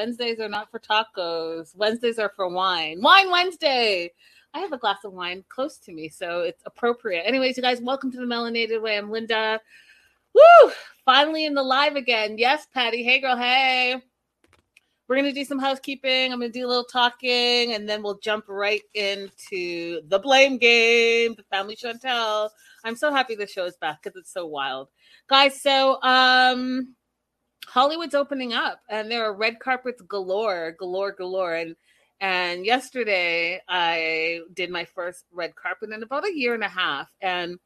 Wednesdays? Are not for tacos. Wednesdays are for wine. Wine Wednesday! I have a glass of wine close to me, so it's appropriate. Anyways, you guys, welcome to the Melanated Way. I'm Linda. Woo! Finally in the live again. Yes, Patty. Hey, girl. Hey. We're going to do some housekeeping. I'm going to do a little talking, and then we'll jump right into the blame game, the family Chantel. I'm so happy the show is back because it's so wild guys so um hollywood's opening up and there are red carpets galore galore galore. And and yesterday i did my first red carpet in about a year and a half. And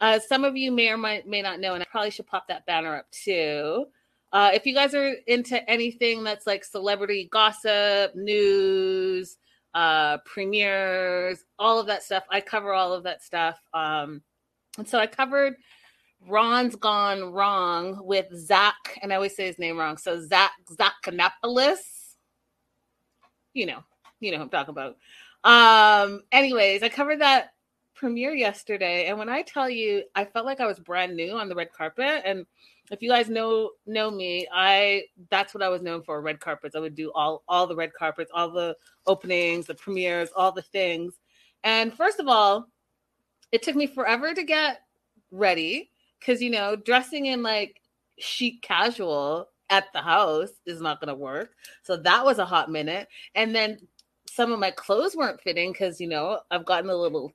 uh, some of you may or might, may not know and i probably should pop that banner up too. Uh, if you guys are into anything that's like celebrity gossip news uh premieres all of that stuff i cover all of that stuff. Um and so i covered Ron's Gone Wrong with Zach, and I always say his name wrong. So Zach Zachanopoulos. You know, you know who I'm talking about. Um, anyways, I covered that premiere yesterday, and when I tell you, I felt like I was brand new on the red carpet. And if you guys know know me, I that's what I was known for, red carpets. I would do all all the red carpets, all the openings, the premieres, all the things. And first of all, it took me forever to get ready because you know dressing in like chic casual at the house is not to work. So that was a hot minute. And then some of my clothes weren't fitting because you know i've gotten a little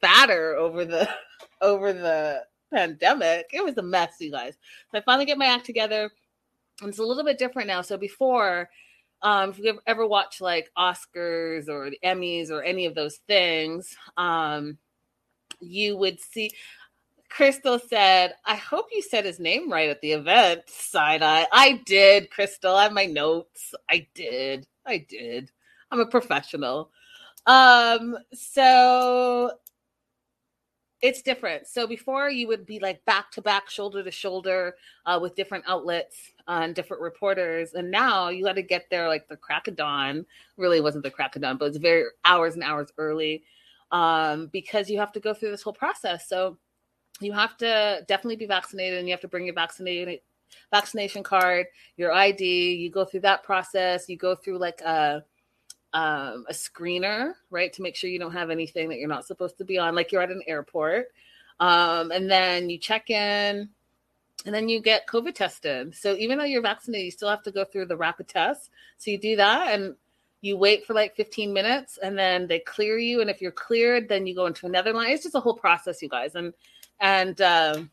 fatter over the over the pandemic. It was a mess you guys. So i finally get my act together. And it's a little bit different now. So before um, if you ever watch like oscars or the emmys or any of those things um, you would see Crystal said, I hope you said his name right at the event. Side eye. I did, Crystal. I have my notes. I did. I did. I'm a professional. Um, so it's different. So before you would be like back to back, shoulder to shoulder uh, with different outlets uh, and different reporters. And now you got to get there like the crack of dawn. Really wasn't the crack of dawn, but it's very hours and hours early um, because you have to go through this whole process. So you have to definitely be vaccinated and you have to bring your vaccinated vaccination card, your ID. You go through that process. You go through like a um, a screener, right, to make sure you don't have anything that you're not supposed to be on, like you're at an airport. Um, and then you check in, and then you get COVID tested. So even though you're vaccinated, you still have to go through the rapid test. So you do that, and you wait for like 15 minutes, and then they clear you. And if you're cleared, then you go into another line. It's just a whole process, you guys. And and um,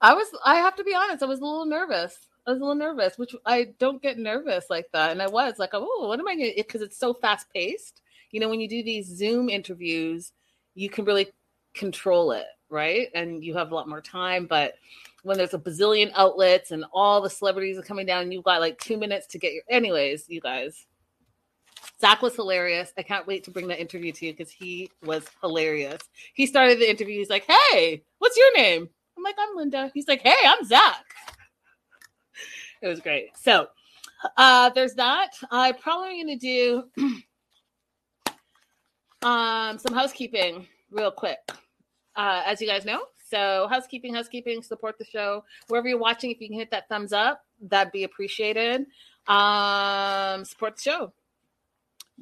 I was I have to be honest, I was a little nervous. I was a little nervous, which I don't get nervous like that, and I was like, oh, what am I going to? Because it's so fast paced. You know, when you do these Zoom interviews, you can really control it, right? And you have a lot more time. But when there's a bazillion outlets and all the celebrities are coming down, you've got like two minutes to get your. Anyways, you guys, Zach was hilarious. I can't wait to bring that interview to you because he was hilarious. He started the interview. He's like, "Hey, what's your name?" I'm like, "I'm Linda." He's like, "Hey, I'm Zach." It was great. So uh, there's that. I'm probably going to do um, some housekeeping real quick, uh, as you guys know. So housekeeping, housekeeping, support the show wherever you're watching. If you can hit that thumbs up, that'd be appreciated. Um, support the show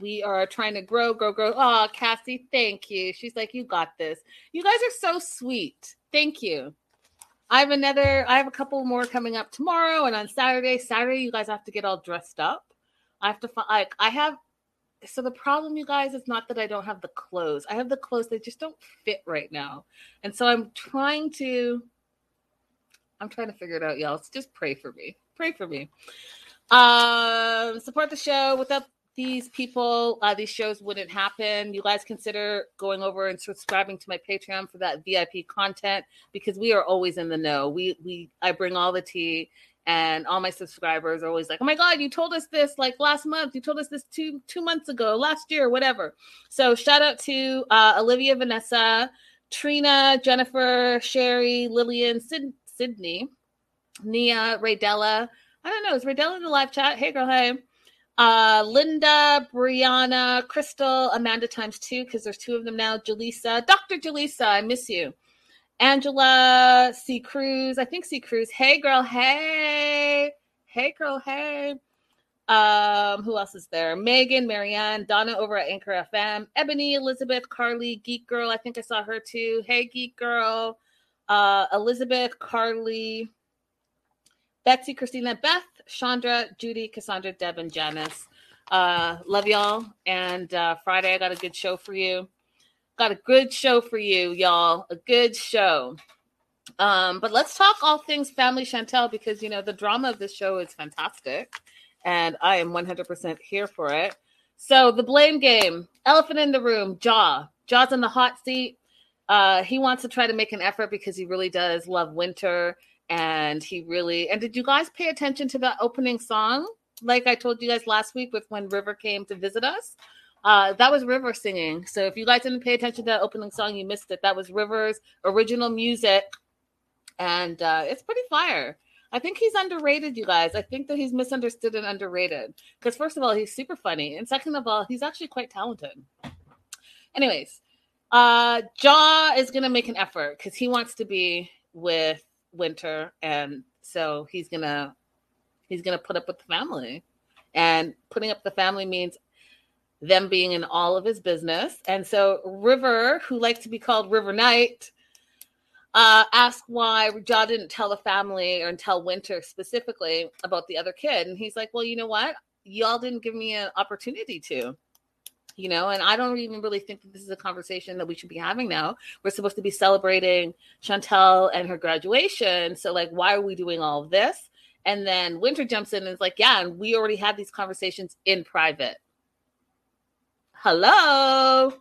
we are trying to grow, grow, grow. Oh, Cassie, thank you. She's like, you got this. You guys are so sweet. Thank you. I have another, I have a couple more coming up tomorrow and on Saturday. Saturday, you guys have to get all dressed up. I have to find, like, I have, so the problem, you guys, is not that I don't have the clothes. I have the clothes, they just don't fit right now. And so I'm trying to, I'm trying to figure it out, y'all. So just pray for me. Pray for me. Um, support the show. Without these people, uh, these shows wouldn't happen. You guys consider going over and subscribing to my Patreon for that VIP content because we are always in the know. We we I bring all the tea, And all my subscribers are always like, "Oh my god, you told us this like last month. You told us this two two months ago, last year, whatever." So shout out to uh, Olivia, Vanessa, Trina, Jennifer, Sherry, Lillian, Sid- Sydney, Nia, Raydella. I don't know. Is Raydella in the live chat? Hey, girl. Hey. Uh, Linda, Brianna, Crystal, Amanda times two, because there's two of them now. Jaleesa, Dr. Jaleesa, I miss you. Angela, C. Cruz, I think C. Cruz. Hey, girl. Hey. Hey, girl. Hey. Um, who else is there? Megan, Marianne, Donna over at Anchor FM, Ebony, Elizabeth, Carly, Geek Girl. I think I saw her too. Hey, Geek Girl. Uh, Elizabeth, Carly, Betsy, Christina, Beth, Chandra, Judy, Cassandra, Deb, and Janice. Uh, love y'all. And uh, Friday, I got a good show for you. Got a good show for you, y'all. A good show. Um, but let's talk all things family Chantel because you know the drama of this show is fantastic, and I am 100% here for it. So the blame game, elephant in the room, Jah. Jah's in the hot seat. Uh, he wants to try to make an effort because he really does love winter, and he really. And did you guys pay attention to the opening song? Like I told you guys last week with when River came to visit us. Uh, that was River singing. So if you guys didn't pay attention to that opening song, you missed it. That was River's original music and uh, it's pretty fire. I think he's underrated, you guys. I think that he's misunderstood and underrated. Because first of all, he's super funny, and second of all, he's actually quite talented. Anyways, uh, Jah is gonna make an effort because he wants to be with Winter, and so he's gonna he's gonna put up with the family, and putting up the family means them being in all of his business. And so River, who likes to be called River Knight, uh, asked why Jah didn't tell the family or tell Winter specifically about the other kid. And he's like, well, you know what? Y'all didn't give me an opportunity to. You know, and I don't even really think that this is a conversation that we should be having now. We're supposed to be celebrating Chantel and her graduation. So, like, why are we doing all of this? And then Winter jumps in and is like, yeah, and we already had these conversations in private. Hello.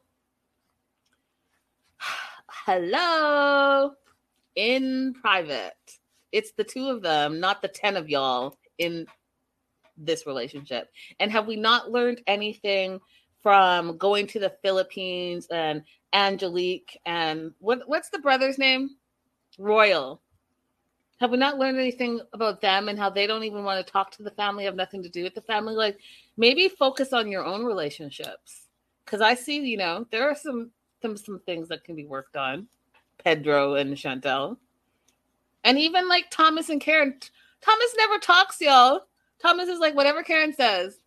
Hello. In private. It's the two of them, not the 10 of y'all in this relationship. And have we not learned anything from going to the Philippines and Angelique and what what's the brother's name? Royal. Have we not learned anything about them and how they don't even want to talk to the family, have nothing to do with the family? Like maybe focus on your own relationships. Cause I see, you know, there are some some some things that can be worked on. Pedro and Chantel. And even like Thomas and Karen. Thomas never talks, y'all. Thomas is like whatever Karen says.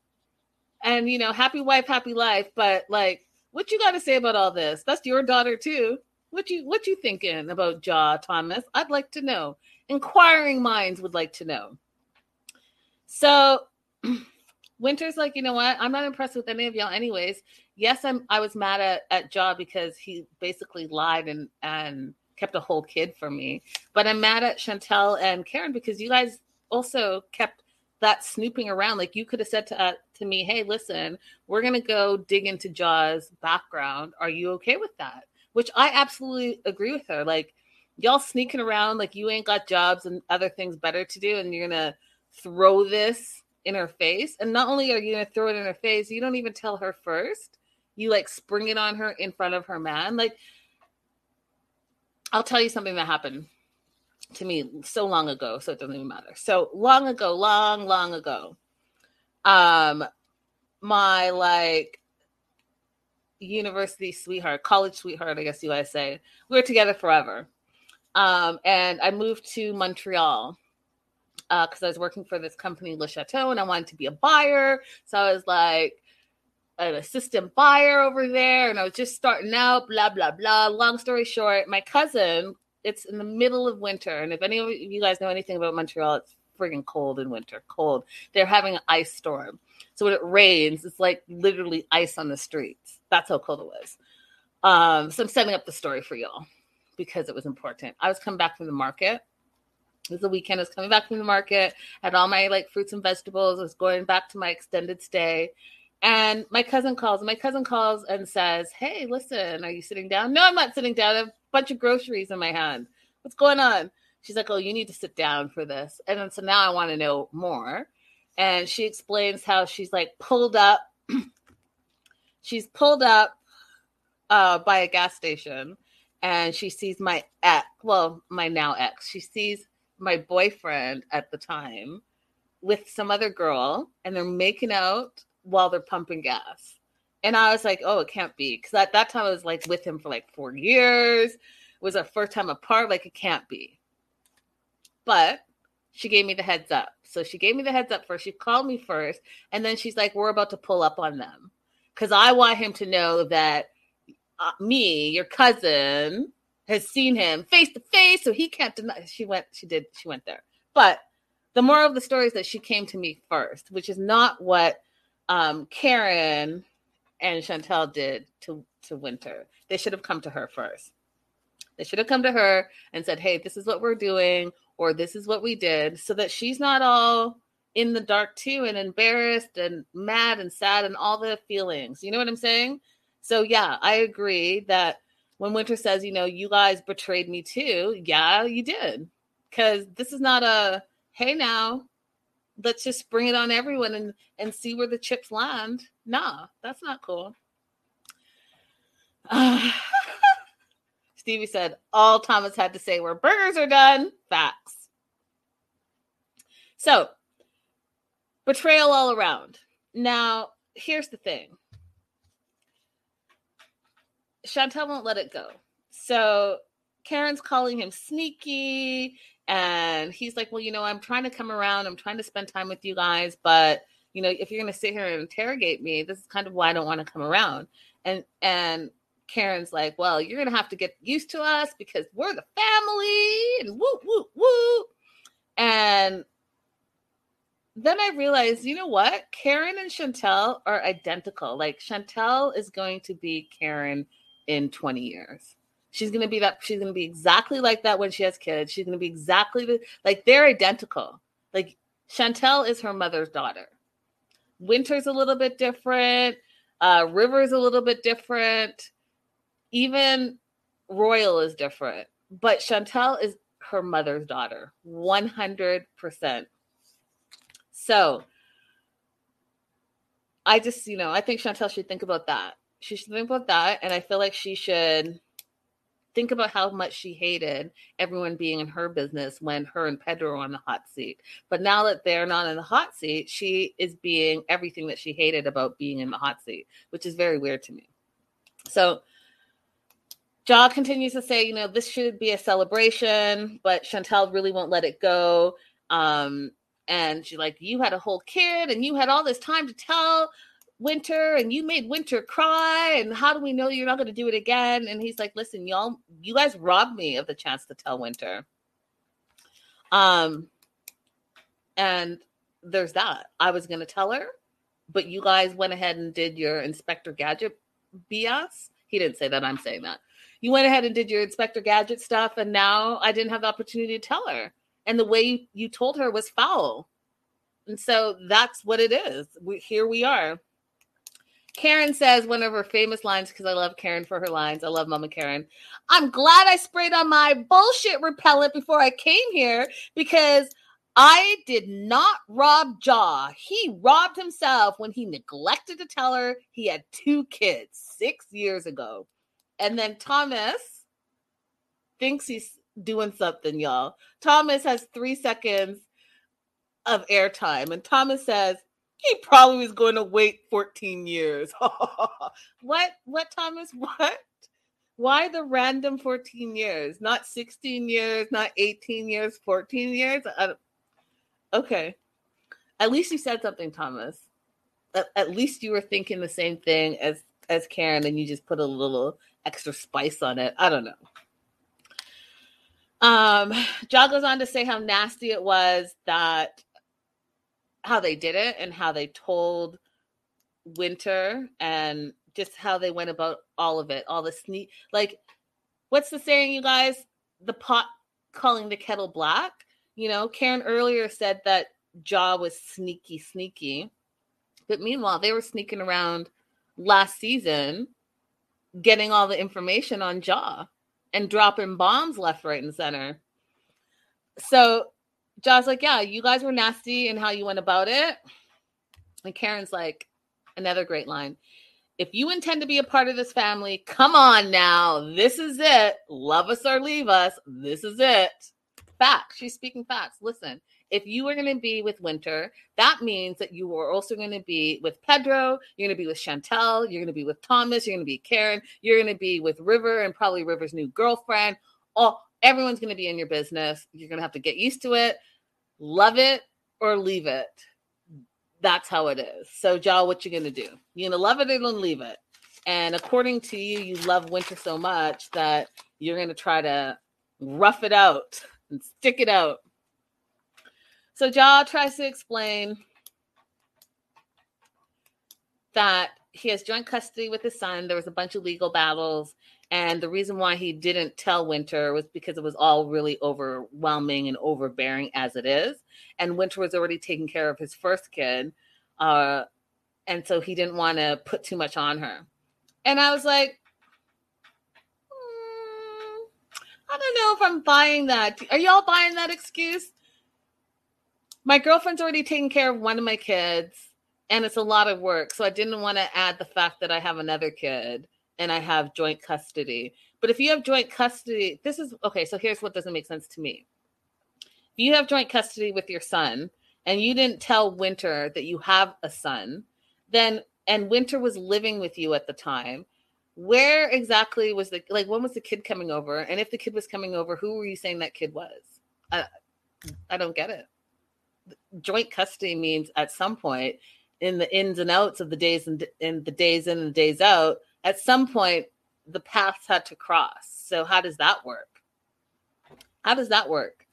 And you know, happy wife, happy life. But like, what you got to say about all this? That's your daughter too. What you what you thinking about Jah Thomas? I'd like to know. Inquiring minds would like to know. So Winter's like, you know what? I'm not impressed with any of y'all, anyways. Yes, I'm. I was mad at at Jah because he basically lied and and kept a whole kid from me. But I'm mad at Chantel and Karen because you guys also kept that snooping around. Like you could have said to uh, to me, "Hey, listen, we're gonna go dig into Jah's background. Are you okay with that?" Which I absolutely agree with her. Like y'all sneaking around like you ain't got jobs and other things better to do, and you're gonna throw this in her face. And not only are you gonna throw it in her face, you don't even tell her first. You like spring it on her in front of her man. Like I'll tell you something that happened to me so long ago, so it doesn't even matter. So long ago, long, long ago, um, my like university sweetheart, college sweetheart, I guess you guys say, we were together forever. Um, and I moved to Montreal because uh, I was working for this company, Le Chateau, and I wanted to be a buyer. So I was like an assistant buyer over there, and I was just starting out, blah, blah, blah. Long story short, my cousin, it's in the middle of winter. And if any of you guys know anything about Montreal, it's friggin' cold in winter, cold. They're having an ice storm. So when it rains, it's like literally ice on the streets. That's how cold it was. Um, so I'm setting up the story for y'all because it was important. I was coming back from the market it was the weekend. I was coming back from the market, had all my like fruits and vegetables. I was going back to my extended stay. And my cousin calls. My cousin calls and says, Hey, listen, are you sitting down? No, I'm not sitting down. I have a bunch of groceries in my hand. What's going on? she's like, "Oh, you need to sit down for this." And then, so now I want to know more. And she explains how she's like pulled up. she's pulled up uh, by a gas station, and she sees my ex. Well, my now ex. She sees my boyfriend at the time with some other girl, and they're making out while they're pumping gas. And I was like, "Oh, it can't be," because at that time I was like with him for like four years. It was our first time apart. Like it can't be but she gave me the heads up. So she gave me the heads up first. She called me first, and then she's like, "We're about to pull up on them," because I want him to know that uh, me, your cousin, has seen him face to face, so he can't deny. She went. She did. She went there. But the moral of the story is that she came to me first, which is not what um, Karen and Chantel did to to Winter. They should have come to her first. They should have come to her and said, "Hey, this is what we're doing or this is what we did so that she's not all in the dark too and embarrassed and mad and sad and all the feelings. You know what I'm saying? So yeah, I agree that when Winter says, you know, you guys betrayed me too, yeah, you did. Cuz this is not a hey now, let's just bring it on everyone and and see where the chips land. Nah, that's not cool. Uh, Stevie said, all Thomas had to say were burgers are done. Facts. So, betrayal all around. Now, here's the thing Chantel won't let it go. So, Karen's calling him sneaky. And he's like, Well, you know, I'm trying to come around. I'm trying to spend time with you guys. But, you know, if you're going to sit here and interrogate me, this is kind of why I don't want to come around. And, and, Karen's like, well, you're gonna have to get used to us because we're the family and woo woo woo. And then I realized, you know what? Karen and Chantel are identical. Like Chantel is going to be Karen in 20 years. She's gonna be that. She's gonna be exactly like that when she has kids. She's gonna be exactly the, like they're identical. Like Chantel is her mother's daughter. Winter's a little bit different. Uh, River's a little bit different even Royal is different, but Chantel is her mother's daughter, 100%. So I just, you know, I think Chantel should think about that. She should think about that. And I feel like she should think about how much she hated everyone being in her business when her and Pedro were on the hot seat. But now that they're not in the hot seat, she is being everything that she hated about being in the hot seat, which is very weird to me. So Jah continues to say, you know, this should be a celebration, but Chantel really won't let it go. Um, and she's like, you had a whole kid and you had all this time to tell Winter and you made Winter cry. And how do we know you're not going to do it again? And he's like, listen, y'all, you guys robbed me of the chance to tell Winter. Um, and there's that. I was going to tell her, but you guys went ahead and did your Inspector Gadget BS. He didn't say that. I'm saying that you went ahead and did your Inspector Gadget stuff, and now I didn't have the opportunity to tell her. And the way you told her was foul. And so that's what it is. We, here we are. Karen says one of her famous lines because I love Karen for her lines. I love Mama Karen. I'm glad I sprayed on my bullshit repellent before I came here because I did not rob Jah. He robbed himself when he neglected to tell her he had two kids six years ago. And then Thomas thinks he's doing something, y'all. Thomas has three seconds of airtime, and Thomas says he probably was going to wait 14 years. what? What, Thomas? What? Why the random 14 years? Not 16 years, not 18 years, 14 years? okay. At least you said something, Thomas. At, at least you were thinking the same thing as as Karen, and you just put a little extra spice on it. I don't know. Um, Jah goes on to say how nasty it was that how they did it and how they told Winter and just how they went about all of it, all the sneak like what's the saying, you guys? The pot calling the kettle black. You know, Karen earlier said that Jah was sneaky, sneaky. But meanwhile, they were sneaking around last season getting all the information on Jah and dropping bombs left, right, and center. so John's like, yeah, you guys were nasty in how you went about it. And Karen's like, another great line. If you intend to be a part of this family, come on now. This is it. Love us or leave us. This is it. Facts. She's speaking facts. Listen, if you are going to be with Winter, that means that you are also going to be with Pedro. You're going to be with Chantel. You're going to be with Thomas. You're going to be Karen. You're going to be with River and probably River's new girlfriend. All everyone's going to be in your business. You're going to have to get used to it. Love it or leave it. That's how it is. So, Jah, what you going to do? You're going to love it or leave it. And according to you, you love winter so much that you're going to try to rough it out and stick it out. So Jah tries to explain that he has joint custody with his son. There was a bunch of legal battles. And the reason why he didn't tell Winter was because it was all really overwhelming and overbearing as it is. And Winter was already taking care of his first kid. Uh, and so he didn't want to put too much on her. And I was like, "Hmm, I don't know if I'm buying that. Are y'all buying that excuse? My girlfriend's already taking care of one of my kids, and it's a lot of work. So I didn't want to add the fact that I have another kid and I have joint custody. But if you have joint custody, this is okay. So here's what doesn't make sense to me. You have joint custody with your son and you didn't tell Winter that you have a son, then and Winter was living with you at the time, where exactly was the like when was the kid coming over? And if the kid was coming over, who were you saying that kid was? I I don't get it. Joint custody means at some point in the ins and outs of the days and in the days in and the days out, at some point the paths had to cross. So how does that work? How does that work?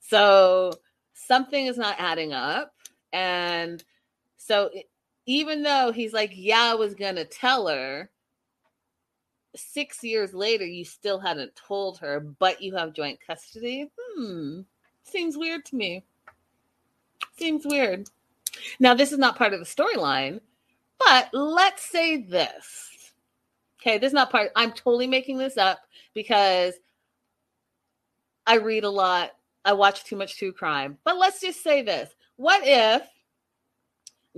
So something is not adding up. And so even though he's like, yeah, I was going to tell her, six years later, you still hadn't told her, but you have joint custody. Hmm. Seems weird to me. Seems weird. Now, this is not part of the storyline, but let's say this. Okay, this is not part. I'm totally making this up because I read a lot. I watch too much true crime. But let's just say this. What if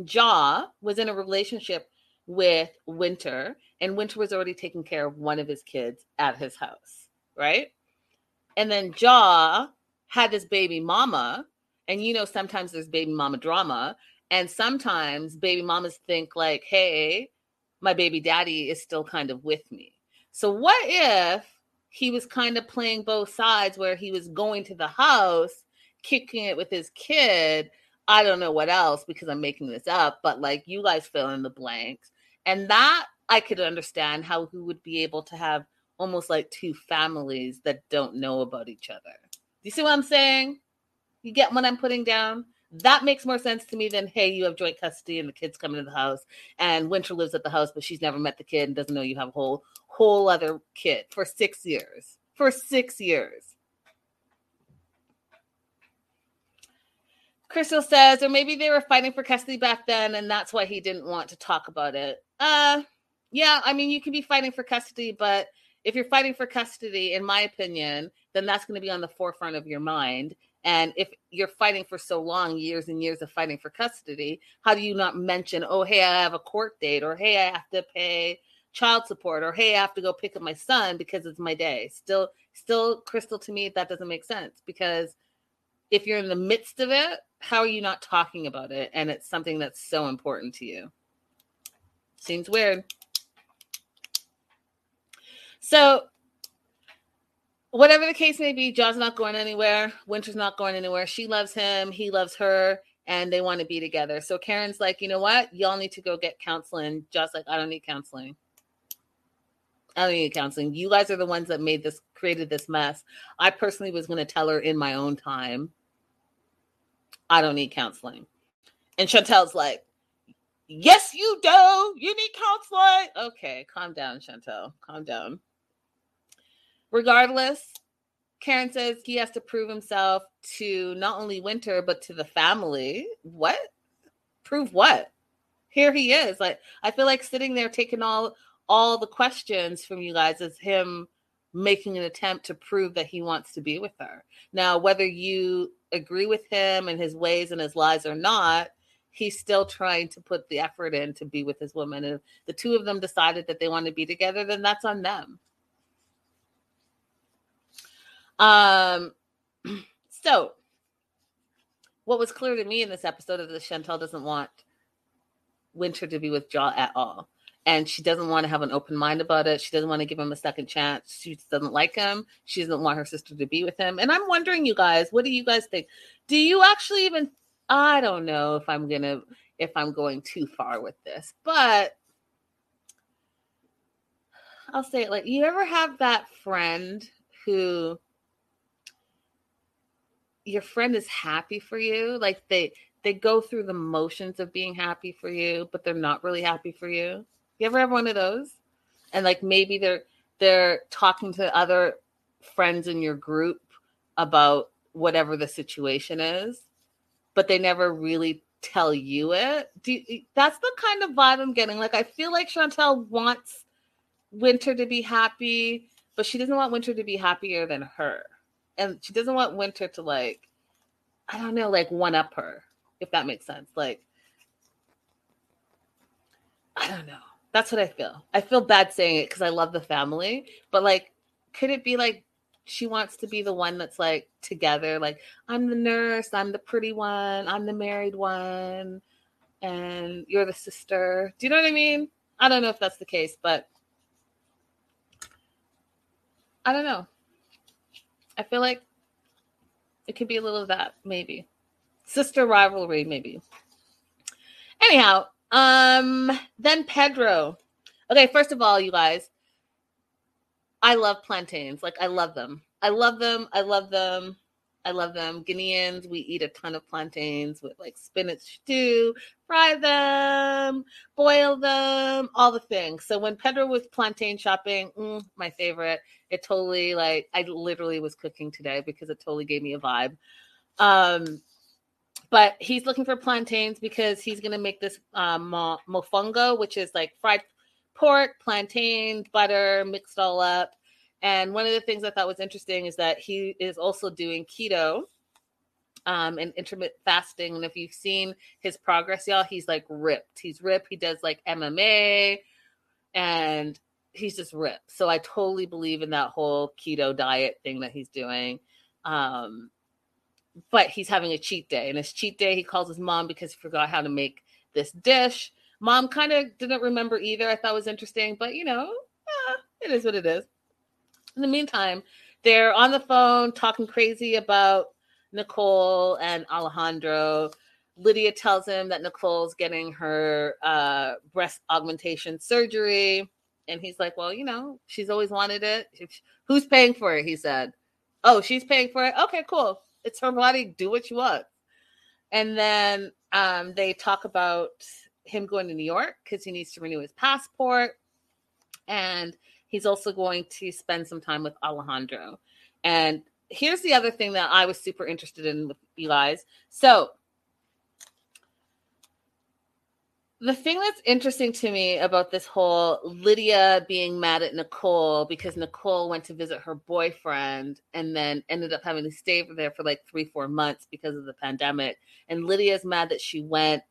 Jah was in a relationship with Winter and Winter was already taking care of one of his kids at his house, right? And then Jah had this baby mama, and you know, sometimes there's baby mama drama, and sometimes baby mamas think, like, hey, my baby daddy is still kind of with me. So, what if he was kind of playing both sides where he was going to the house, kicking it with his kid? I don't know what else because I'm making this up, but like you guys fill in the blanks. And that I could understand how he would be able to have almost like two families that don't know about each other. Do you see what I'm saying? You get what I'm putting down? That makes more sense to me than hey, you have joint custody and the kid's coming to the house, and Winter lives at the house, but she's never met the kid and doesn't know you have a whole whole other kid for six years. For six years. Crystal says, or maybe they were fighting for custody back then, and that's why he didn't want to talk about it. Uh, yeah, I mean, you can be fighting for custody, but if you're fighting for custody, in my opinion, then that's going to be on the forefront of your mind. And if you're fighting for so long, years and years of fighting for custody, how do you not mention, oh, hey, I have a court date, or hey, I have to pay child support, or hey, I have to go pick up my son because it's my day? Still, still, Crystal, to me, that doesn't make sense because if you're in the midst of it, how are you not talking about it? And it's something that's so important to you. Seems weird. So, whatever the case may be, Jah's not going anywhere. Winter's not going anywhere. She loves him. He loves her. And they want to be together. So Karen's like, you know what? Y'all need to go get counseling. Jah's like, I don't need counseling. I don't need counseling. You guys are the ones that made this, created this mess. I personally was going to tell her in my own time. I don't need counseling. And Chantel's like, Yes, you do. You need counseling. Okay, calm down, Chantel. Calm down. Regardless, Karen says he has to prove himself to not only Winter, but to the family. What? Prove what? Here he is. Like, I feel like sitting there taking all all the questions from you guys is him making an attempt to prove that he wants to be with her. Now, whether you agree with him and his ways and his lies or not, he's still trying to put the effort in to be with his woman. And if the two of them decided that they want to be together, then that's on them. Um, so what was clear to me in this episode is that Chantel doesn't want Winter to be with Jah at all. And she doesn't want to have an open mind about it. She doesn't want to give him a second chance. She doesn't like him. She doesn't want her sister to be with him. And I'm wondering, you guys, what do you guys think? Do you actually even I don't know if I'm gonna if I'm going too far with this, but I'll say it like you ever have that friend who your friend is happy for you, like they they go through the motions of being happy for you, but they're not really happy for you. You ever have one of those? And like maybe they're they're talking to other friends in your group about whatever the situation is but they never really tell you it. You, that's the kind of vibe I'm getting. Like I feel like chantel wants Winter to be happy, but she doesn't want Winter to be happier than her. And she doesn't want Winter to like I don't know, like one up her, if that makes sense. Like I don't know. That's what I feel. I feel bad saying it because I love the family, but like could it be like she wants to be the one that's like together like i'm the nurse i'm the pretty one i'm the married one and you're the sister do you know what i mean i don't know if that's the case but i don't know i feel like it could be a little of that maybe sister rivalry maybe anyhow um then pedro okay first of all you guys I love plantains. Like I love them. I love them. I love them. I love them. Guineans, we eat a ton of plantains with like spinach stew, fry them, boil them, all the things. So when Pedro was plantain shopping, mm, my favorite, it totally like I literally was cooking today because it totally gave me a vibe. Um, but he's looking for plantains because he's gonna make this um, mofongo, which is like fried pork, plantains, butter, mixed all up. And one of the things I thought was interesting is that he is also doing keto um, and intermittent fasting. And if you've seen his progress, y'all, he's like ripped. He's ripped. He does like MMA and he's just ripped. So I totally believe in that whole keto diet thing that he's doing. Um, but he's having a cheat day. And his cheat day, he calls his mom because he forgot how to make this dish. Mom kind of didn't remember either. I thought was interesting, but you know, it is what it is. In the meantime, they're on the phone talking crazy about Nicole and Alejandro. Lydia tells him that Nicole's getting her uh, breast augmentation surgery. And he's like, Well, you know, she's always wanted it. Who's paying for it? He said, Oh, she's paying for it. Okay, cool. It's her body. Do what you want. And then um, they talk about him going to New York because he needs to renew his passport. And he's also going to spend some time with Alejandro. And here's the other thing that I was super interested in with guys. So, the thing that's interesting to me about this whole Lydia being mad at Nicole because Nicole went to visit her boyfriend and then ended up having to stay there for like three, four months because of the pandemic. And Lydia's mad that she went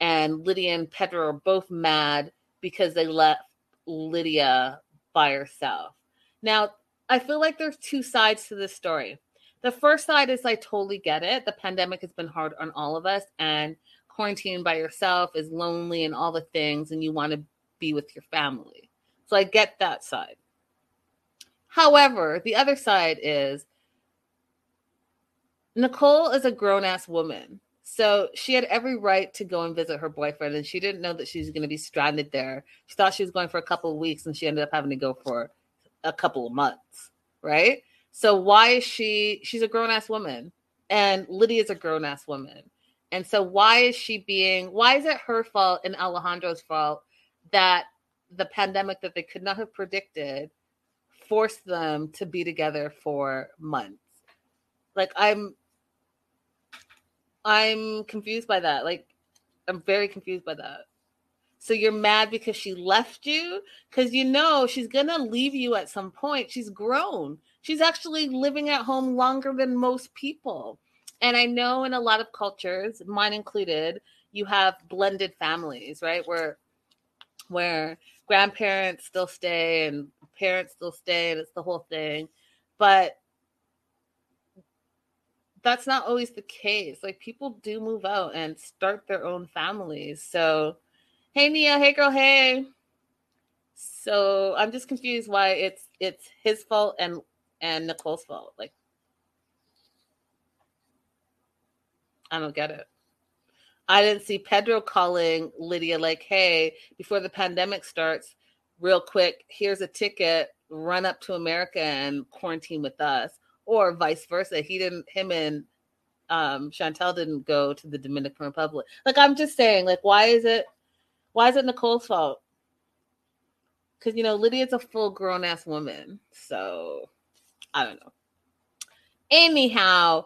and Lydia and Pedro are both mad because they left Lydia by herself. Now, I feel like there's two sides to this story. The first side is I totally get it. The pandemic has been hard on all of us, and quarantining by yourself is lonely and all the things, and you want to be with your family. So I get that side. However, the other side is Nicole is a grown ass woman. So she had every right to go and visit her boyfriend, and she didn't know that she was going to be stranded there. She thought she was going for a couple of weeks, and she ended up having to go for a couple of months, right? So why is she? She's a grown ass woman, and Lydia's a grown ass woman, and so why is she being? Why is it her fault and Alejandro's fault that the pandemic that they could not have predicted forced them to be together for months? Like I'm I'm confused by that. Like, I'm very confused by that. So you're mad because she left you? Because you know she's going to leave you at some point. She's grown. She's actually living at home longer than most people. And I know in a lot of cultures, mine included, you have blended families, right? Where where grandparents still stay and parents still stay and it's the whole thing. But that's not always the case. Like people do move out and start their own families. So, hey Nia, hey girl, hey. So I'm just confused why it's it's his fault and and Nicole's fault. Like I don't get it. I didn't see Pedro calling Lydia like, "Hey, before the pandemic starts, real quick, here's a ticket, run up to America and quarantine with us." Or vice versa. He didn't him and um Chantel didn't go to the Dominican Republic. Like I'm just saying, like, why is it why is it Nicole's fault? Because you know, Lydia's a full grown ass woman. So I don't know. Anyhow,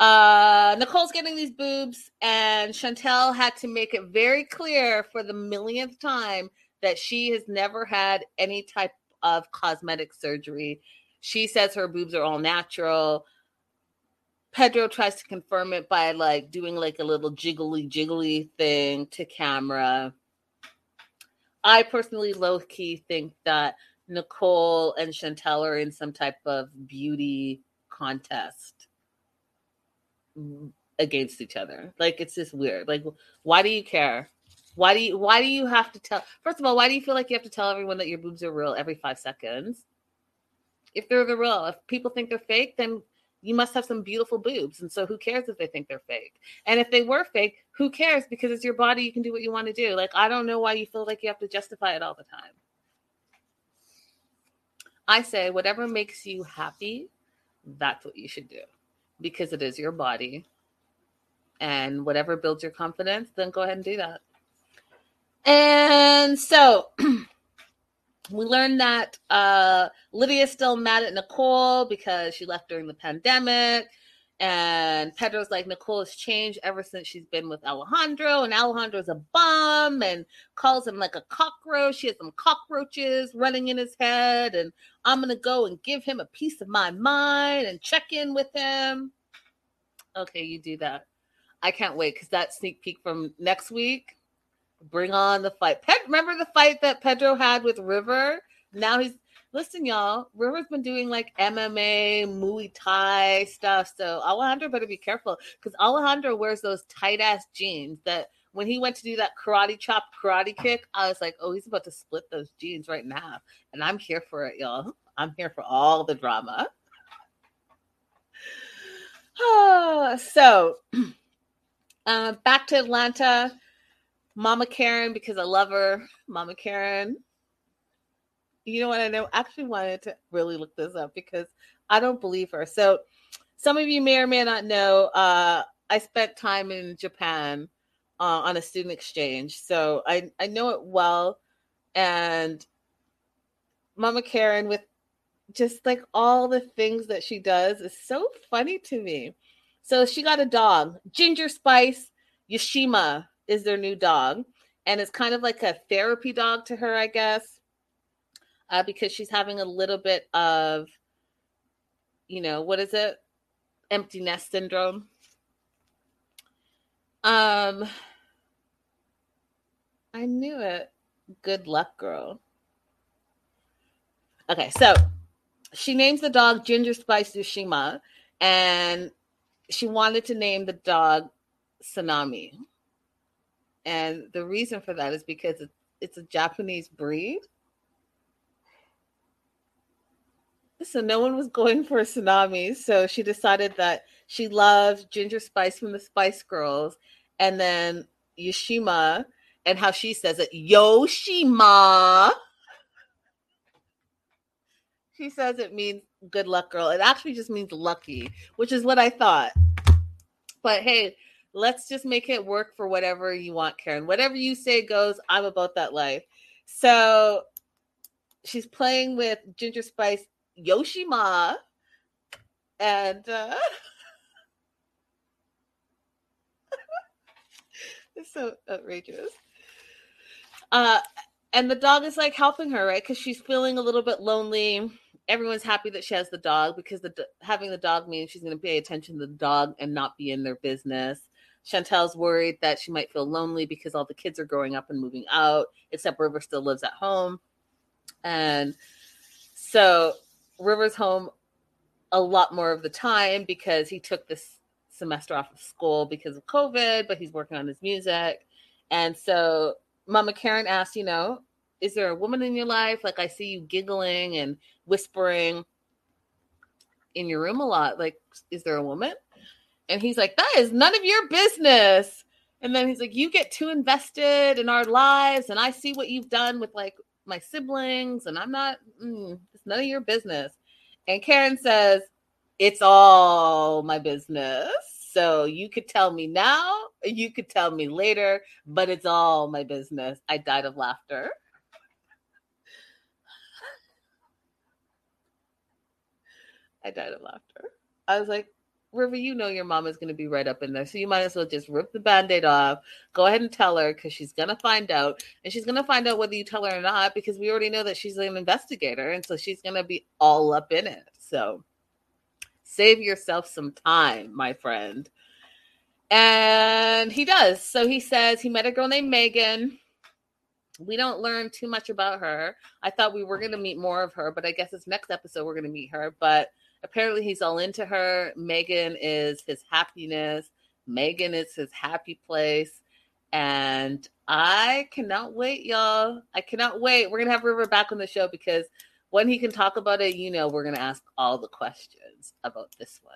uh Nicole's getting these boobs, and Chantel had to make it very clear for the millionth time that she has never had any type of cosmetic surgery. She says her boobs are all natural. Pedro tries to confirm it by like doing like a little jiggly jiggly thing to camera. I personally low key think that Nicole and Chantel are in some type of beauty contest against each other. Like it's just weird. Like why do you care? Why do you why do you have to tell first of all, why do you feel like you have to tell everyone that your boobs are real every five seconds? If they're the real, if people think they're fake, then you must have some beautiful boobs. And so who cares if they think they're fake? And if they were fake, who cares? Because it's your body, you can do what you want to do. Like I don't know why you feel like you have to justify it all the time. I say whatever makes you happy, that's what you should do because it is your body. And whatever builds your confidence, then go ahead and do that. And so we learned that uh, Lydia's still mad at Nicole because she left during the pandemic. And Pedro's like, Nicole has changed ever since she's been with Alejandro. And Alejandro's a bum and calls him like a cockroach. She has some cockroaches running in his head. And I'm going to go and give him a piece of my mind and check in with him. Okay, you do that. I can't wait because that sneak peek from next week. Bring on the fight. Remember the fight that Pedro had with River? Now he's listen, y'all. River's been doing like MMA, Muay Thai stuff. So Alejandro better be careful because Alejandro wears those tight ass jeans that when he went to do that karate chop karate kick, I was like, oh, he's about to split those jeans right half. And I'm here for it, y'all. I'm here for all the drama. Oh, so uh, back to Atlanta. Mama Karen, because I love her. Mama Karen. You know what? I know. Actually, wanted to really look this up because I don't believe her. So, some of you may or may not know. Uh, I spent time in Japan uh, on a student exchange, so I I know it well. And Mama Karen, with just like all the things that she does, is so funny to me. So she got a dog, Ginger Spice Yoshima is their new dog. And it's kind of like a therapy dog to her, I guess, uh, because she's having a little bit of, you know, what is it? Empty nest syndrome. Um, I knew it. Good luck, girl. Okay, so she names the dog Ginger Spice Yoshima, and she wanted to name the dog Tsunami. And the reason for that is because it's, a Japanese breed. So no one was going for a tsunami. So she decided that she loved Ginger Spice from the Spice Girls and then Yoshima and how she says it, Yoshima. She says it means good luck girl. It actually just means lucky, which is what I thought. But hey, let's just make it work for whatever you want, Karen. Whatever you say goes. I'm about that life. So she's playing with Ginger Spice Yoshima. And uh it's so outrageous. Uh, and the dog is like helping her, right? Because she's feeling a little bit lonely. Everyone's happy that she has the dog because the having the dog means she's going to pay attention to the dog and not be in their business. Chantel's worried that she might feel lonely because all the kids are growing up and moving out, except River still lives at home. And so River's home a lot more of the time because he took this semester off of school because of COVID, but he's working on his music. And so Mama Karen asked, you know, is there a woman in your life? Like I see you giggling and whispering in your room a lot. Like, is there a woman? And he's like, that is none of your business. And then he's like, you get too invested in our lives, and I see what you've done with like my siblings, and I'm not, mm, it's none of your business. And Karen says, it's all my business. So you could tell me now, you could tell me later, but it's all my business. I died of laughter. I died of laughter. I was like, River, you know your mom is going to be right up in there. So you might as well just rip the band aid off. Go ahead and tell her because she's going to find out. And she's going to find out whether you tell her or not because we already know that she's an investigator. And so she's going to be all up in it. So save yourself some time, my friend. And he does. So he says he met a girl named Megan. We don't learn too much about her. I thought we were going to meet more of her, but I guess this next episode we're going to meet her. But apparently he's all into her. Megan is his happiness. Megan is his happy place. And I cannot wait, y'all. I cannot wait. We're going to have River back on the show because when he can talk about it, you know, we're going to ask all the questions about this one.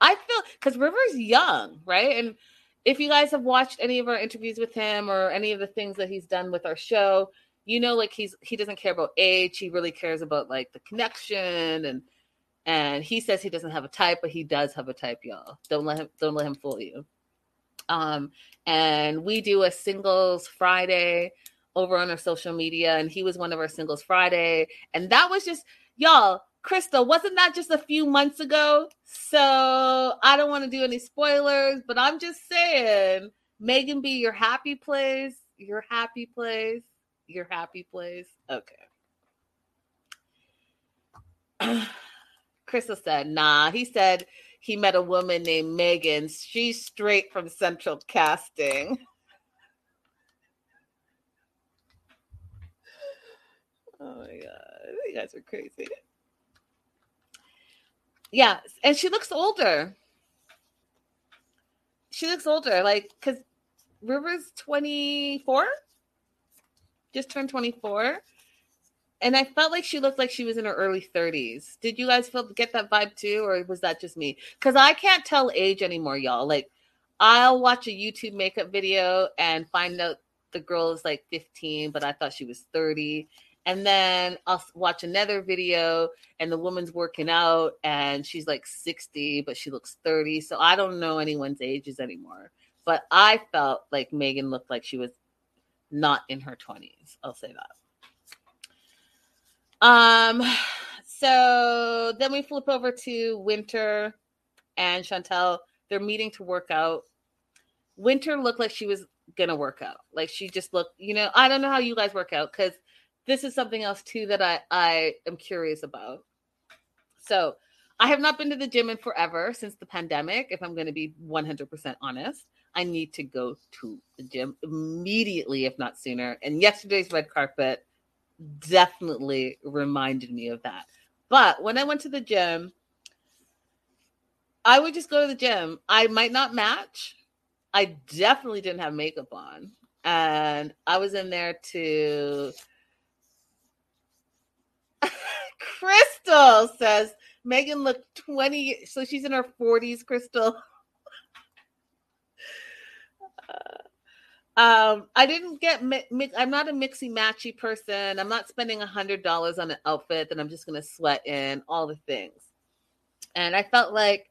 I feel because River's young, right? And if you guys have watched any of our interviews with him or any of the things that he's done with our show, you know, like he's he doesn't care about age. He really cares about like the connection and and he says he doesn't have a type, but he does have a type, y'all. Don't let him don't let him fool you. Um, and we do a singles Friday over on our social media, and he was one of our singles Friday, and that was just y'all. Crystal, wasn't that just a few months ago? So I don't want to do any spoilers, but I'm just saying, Megan be your happy place, your happy place, your happy place. Okay. Crystal said, nah. He said he met a woman named Megan. She's straight from Central Casting. Oh my god, you guys are crazy. Yeah, and she looks older. She looks older, like because River's 24, just turned 24. And I felt like she looked like she was in her early 30s. Did you guys feel get that vibe too, or was that just me? Because I can't tell age anymore, y'all. Like, I'll watch a YouTube makeup video and find out the girl is like 15, but I thought she was 30 and then I'll watch another video and the woman's working out and she's like 60 but she looks 30 so I don't know anyone's ages anymore but I felt like Megan looked like she was not in her 20s I'll say that um so then we flip over to Winter and Chantel they're meeting to work out Winter looked like she was gonna work out like she just looked you know I don't know how you guys work out because this is something else too that I I am curious about. So, I have not been to the gym in forever since the pandemic. If I'm going to be 100% honest, I need to go to the gym immediately, if not sooner. And yesterday's red carpet definitely reminded me of that. But when I went to the gym, I would just go to the gym. I might not match. I definitely didn't have makeup on. And I was in there to Crystal says Megan looked 20, so she's in her 40s, Crystal. Um, I didn't get, mi- I'm not a mixy matchy person. I'm not spending a hundred dollars on an outfit that I'm just going to sweat in all the things. And I felt like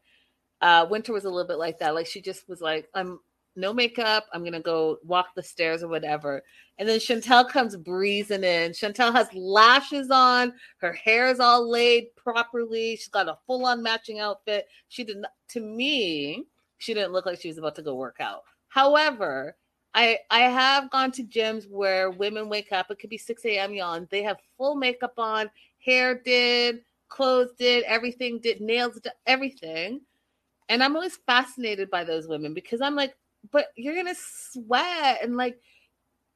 uh, Winter was a little bit like that. Like she just was like, I'm no makeup. I'm gonna go walk the stairs or whatever. And then Chantel comes breezing in. Chantel has lashes on, her hair is all laid properly. She's got a full-on matching outfit. She did not, to me, she didn't look like she was about to go work out. However, I I have gone to gyms where women wake up. It could be 6 a.m. y'all, they have full makeup on, hair did, clothes did, everything did, nails did, everything. And I'm always fascinated by those women because I'm like, but you're gonna sweat and like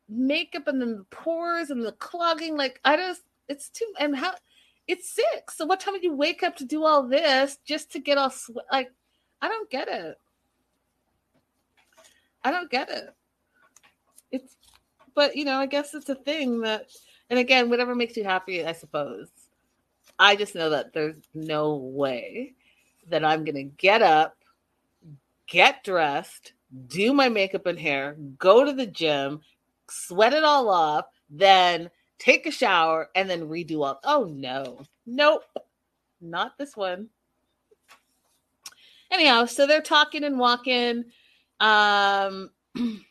makeup and then the pores and the clogging. Like I just, it's too and how it's six. So what time would you wake up to do all this just to get all sweat? Like I don't get it. I don't get it. It's, but you know, I guess it's a thing that, and again, whatever makes you happy, I suppose. I just know that there's no way that I'm to get up, get dressed, do my makeup and hair, go to the gym, sweat it all off, then take a shower, and then redo all. Oh, no. Nope. Not this one. Anyhow, so they're talking and walking. Um,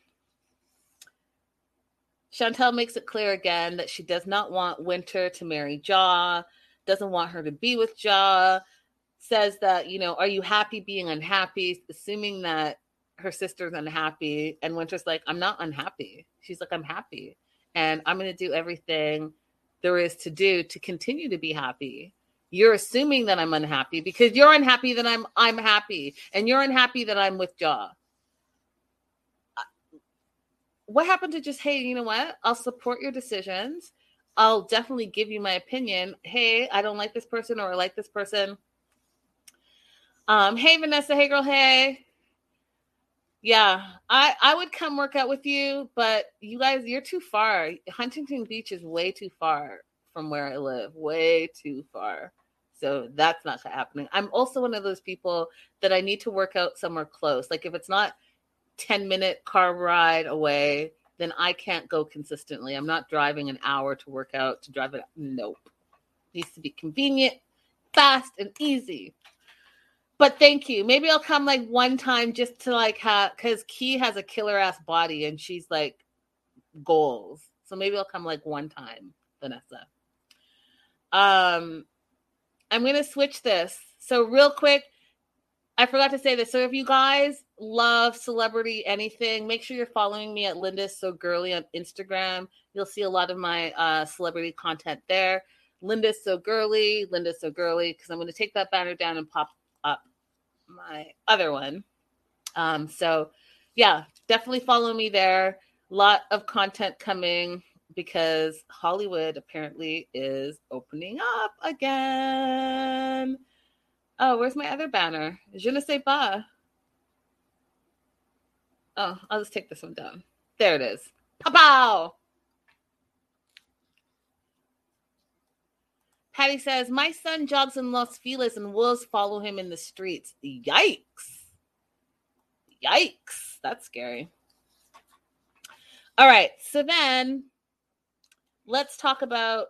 Chantel makes it clear again that she does not want Winter to marry Jah, doesn't want her to be with Jah, says that, you know, are you happy being unhappy? Assuming that her sister's unhappy. And Winter's like, I'm not unhappy. She's like, I'm happy. And I'm going to do everything there is to do to continue to be happy. You're assuming that I'm unhappy because you're unhappy that I'm I'm happy and you're unhappy that I'm with Jah what happened to just hey you know what? I'll support your decisions. I'll definitely give you my opinion. Hey i don't like this person or i like this person. Um hey vanessa. Hey girl. Hey. Yeah i i would come work out with you but you guys you're too far. Huntington beach is way too far from where i live way too far. So that's not happening i'm also one of those people that i need to work out somewhere close. Like if it's not 10 minute car ride away, then I can't go consistently. I'm not driving an hour to work out to drive it. Nope. It needs to be convenient, fast, and easy. But thank you. Maybe I'll come like one time just to like have because Key has a killer ass body and she's like goals. So maybe I'll come like one time, Vanessa. Um, I'm gonna switch this. So real quick, I forgot to say this. So if you guys love celebrity anything, make sure you're following me at Linda So Girly on Instagram. You'll see a lot of my uh, celebrity content there. Linda So Girly, Linda So Girly, because I'm going to take that banner down and pop up my other one. Um, so yeah, definitely follow me there. Lot of content coming because Hollywood apparently is opening up again. Oh, where's my other banner? Je ne sais pas. Oh, I'll just take this one down. There it is. Pow! Patty says, My son jogs in Los Feliz and wolves follow him in the streets. Yikes. Yikes. That's scary. All right. So then let's talk about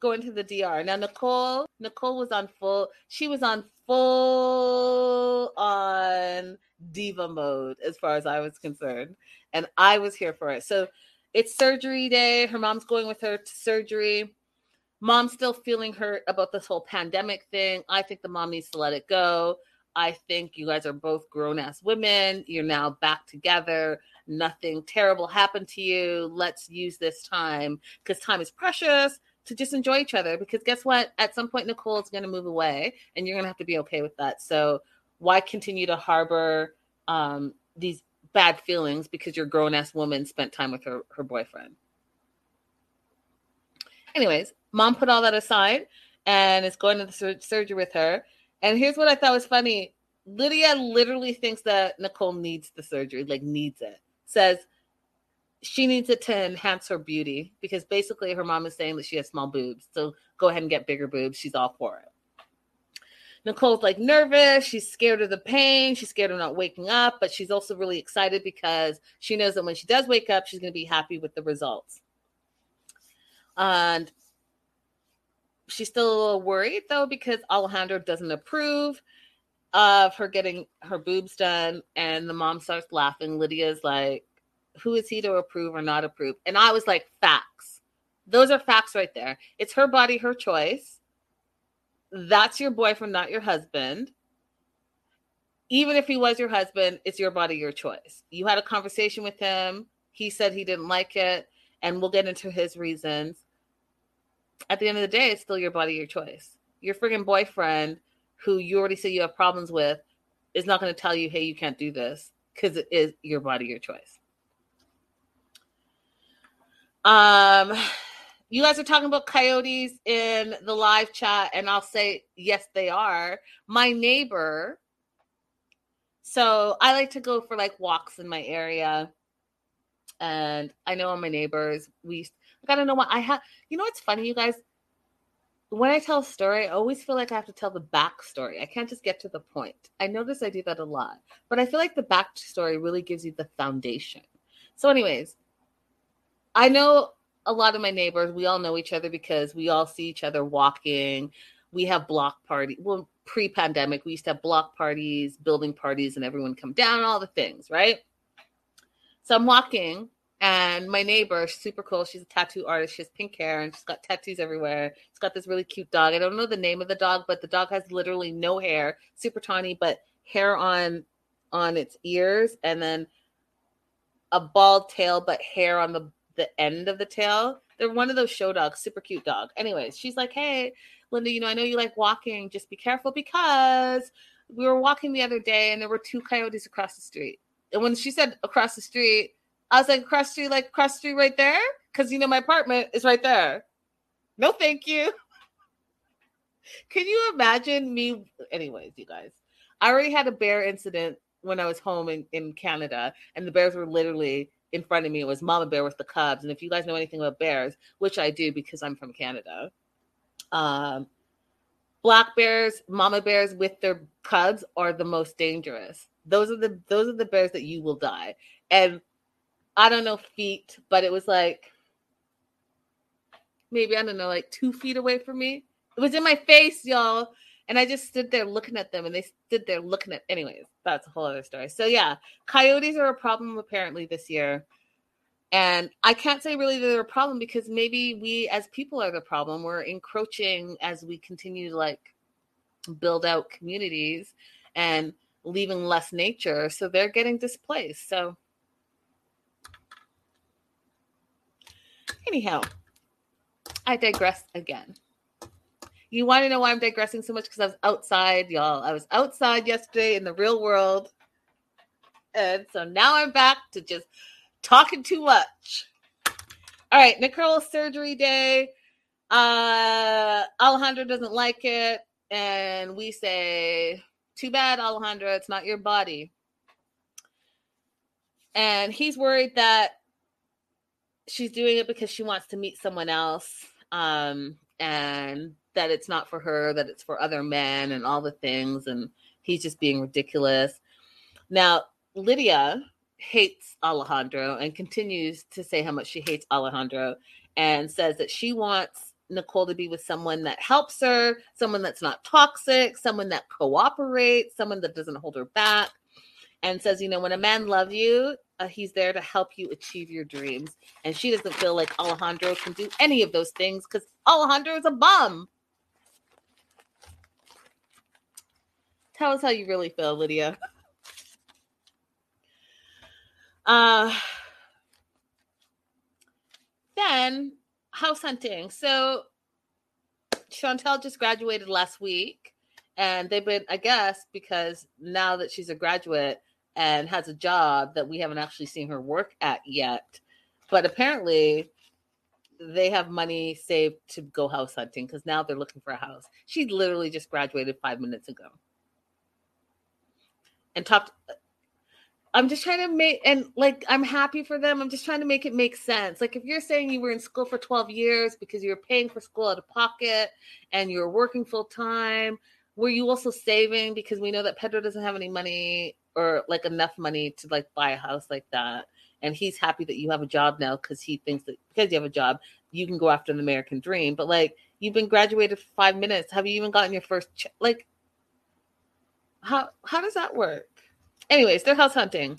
going to the DR. Now Nicole, Nicole was on full, she was on full on diva mode as far as I was concerned. And I was here for it. So it's surgery day. Her mom's going with her to surgery. Mom's still feeling hurt about this whole pandemic thing. I think the mom needs to let it go. I think you guys are both grown ass women. You're now back together. Nothing terrible happened to you. Let's use this time because time is precious to just enjoy each other because guess what? At some point, Nicole is going to move away and you're going to have to be okay with that. So, why continue to harbor um, these bad feelings because your grown ass woman spent time with her, her boyfriend? Anyways, mom put all that aside and is going to the sur- surgery with her. And here's what I thought was funny Lydia literally thinks that Nicole needs the surgery, like, needs it. Says, she needs it to enhance her beauty because basically her mom is saying that she has small boobs. So go ahead and get bigger boobs. She's all for it. Nicole's like nervous. She's scared of the pain. She's scared of not waking up, but she's also really excited because she knows that when she does wake up, she's going to be happy with the results. And she's still a little worried though because Alejandro doesn't approve of her getting her boobs done. And the mom starts laughing. Lydia's like, who is he to approve or not approve? And I was like, facts. Those are facts right there. It's her body, her choice. That's your boyfriend, not your husband. Even if he was your husband, it's your body, your choice. You had a conversation with him. He said he didn't like it, and we'll get into his reasons. At the end of the day, it's still your body, your choice. Your friggin' boyfriend, who you already say you have problems with, is not going to tell you, hey, you can't do this because it is your body, your choice. Um, you guys are talking about coyotes in the live chat, and I'll say, yes, they are. My neighbor, so I like to go for like walks in my area. And I know all my neighbors, we, I gotta know what I have. You know what's funny, you guys? When I tell a story, I always feel like I have to tell the backstory. I can't just get to the point. I notice I do that a lot, but I feel like the backstory really gives you the foundation. So, anyways, I know a lot of my neighbors, we all know each other because we all see each other walking. We have block party. Well, pre-pandemic, we used to have block parties, building parties, and everyone come down, all the things, right? So I'm walking, and my neighbor, super cool. She's a tattoo artist. She has pink hair, and she's got tattoos everywhere. She's got this really cute dog. I don't know the name of the dog, but the dog has literally no hair, super tawny, but hair on on its ears, and then a bald tail, but hair on the the end of the tail. They're one of those show dogs, super cute dog. Anyways, she's like, Hey, Linda, you know, I know you like walking. Just be careful because we were walking the other day and there were two coyotes across the street. And when she said across the street, I was like, across the street, like across the street right there? Because, you know, my apartment is right there. No, thank you. Can you imagine me? Anyways, you guys, I already had a bear incident when I was home in, in Canada, and the bears were literally in front of me. Was Mama Bear with the cubs. And if you guys know anything about bears, which I do because I'm from Canada, um, black bears, mama bears with their cubs are the most dangerous. Those are the those are the bears that you will die. And I don't know feet, but it was like maybe I don't know, like two feet away from me. It was in my face, y'all. And I just stood there looking at them and they stood there looking at anyways, that's a whole other story. So yeah, coyotes are a problem apparently this year. And I can't say really they're a problem because maybe we as people are the problem. We're encroaching as we continue to like build out communities and leaving less nature. So they're getting displaced. So anyhow, I digress again. You want to know why I'm digressing so much? Because I was outside, y'all. I was outside yesterday in the real world. And so now I'm back to just talking too much. All right, Nicole's surgery day. Uh Alejandro doesn't like it, and we say, Too bad, Alejandro, it's not your body. And he's worried that she's doing it because she wants to meet someone else. Um, and that it's not for her, that it's for other men and all the things. And he's just being ridiculous. Now, Lydia hates Alejandro and continues to say how much she hates Alejandro and says that she wants Nicole to be with someone that helps her, someone that's not toxic, someone that cooperates, someone that doesn't hold her back. And says, you know, when a man loves you, uh, he's there to help you achieve your dreams. And she doesn't feel like Alejandro can do any of those things because Alejandro is a bum. Tell us how you really feel, Lydia. Uh, then house hunting. So Chantel just graduated last week, and they've been, I guess, because now that she's a graduate and has a job that we haven't actually seen her work at yet, but apparently they have money saved to go house hunting because now they're looking for a house. She literally just graduated five minutes ago and talked I'm just trying to make and like I'm happy for them. I'm just trying to make it make sense. Like if you're saying you were in school for 12 years because you were paying for school out of pocket and you were working full time, were you also saving because we know that Pedro doesn't have any money or like enough money to like buy a house like that. And he's happy that you have a job now because he thinks that because you have a job, you can go after the American dream. But like you've been graduated for five minutes. Have you even gotten your first check? Like how how does that work? Anyways, they're house hunting.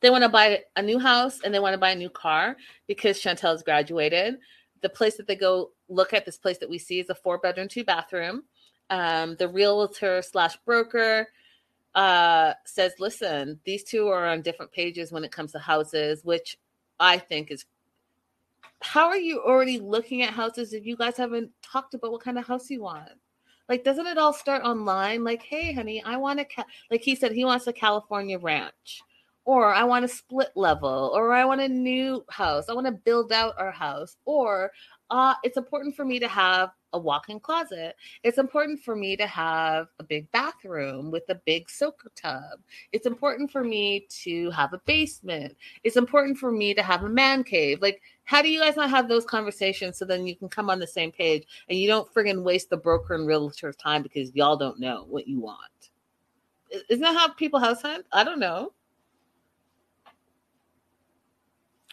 They want to buy a new house and they want to buy a new car because Chantel Chantel's graduated. The place that they go look at, this place that we see, is a four bedroom, two bathroom. Um, the realtor slash broker uh, says, listen, these two are on different pages when it comes to houses, which I think is. How are you already looking at houses if you guys haven't talked about what kind of house you want? Like, doesn't it all start online? Like, hey, honey, I want to, like he said he wants a California ranch, or I want a split level, or I want a new house. I want to build out our house, or uh, it's important for me to have a walk-in closet. It's important for me to have a big bathroom with a big soaker tub. It's important for me to have a basement. It's important for me to have a man cave. Like, how do you guys not have those conversations so then you can come on the same page and you don't friggin' waste the broker and realtor's time because y'all don't know what you want? Isn't that how people house hunt? I don't know.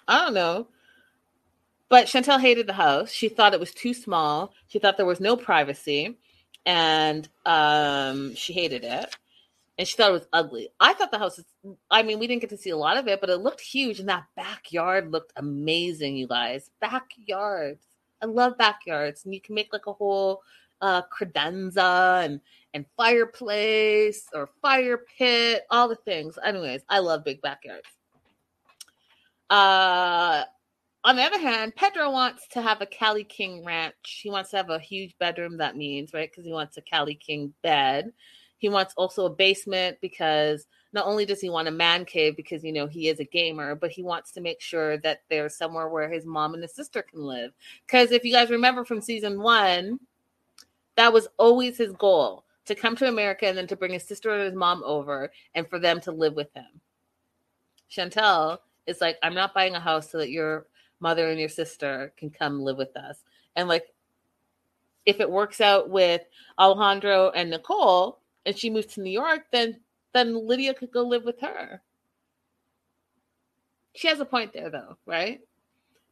I don't know. But Chantel hated the house. She thought it was too small. She thought there was no privacy, and um, she hated it. And she thought it was ugly. I thought the house is, I mean, we didn't get to see a lot of it, but it looked huge. And that backyard looked amazing, you guys. Backyards. I love backyards. And you can make like a whole uh, credenza and, and fireplace or fire pit, all the things. Anyways, I love big backyards. Uh, on the other hand, Pedro wants to have a Cali King ranch. He wants to have a huge bedroom, that means, right? Because he wants a Cali King bed. He wants also a basement because not only does he want a man cave because, you know, he is a gamer, but he wants to make sure that there's somewhere where his mom and his sister can live. Because if you guys remember from season one, that was always his goal to come to America and then to bring his sister and his mom over and for them to live with him. Chantel is like, I'm not buying a house so that you're mother and your sister can come live with us. And like, if it works out with Alejandro and Nicole, and she moves to New York, then then Lydia could go live with her. She has a point there, though, right?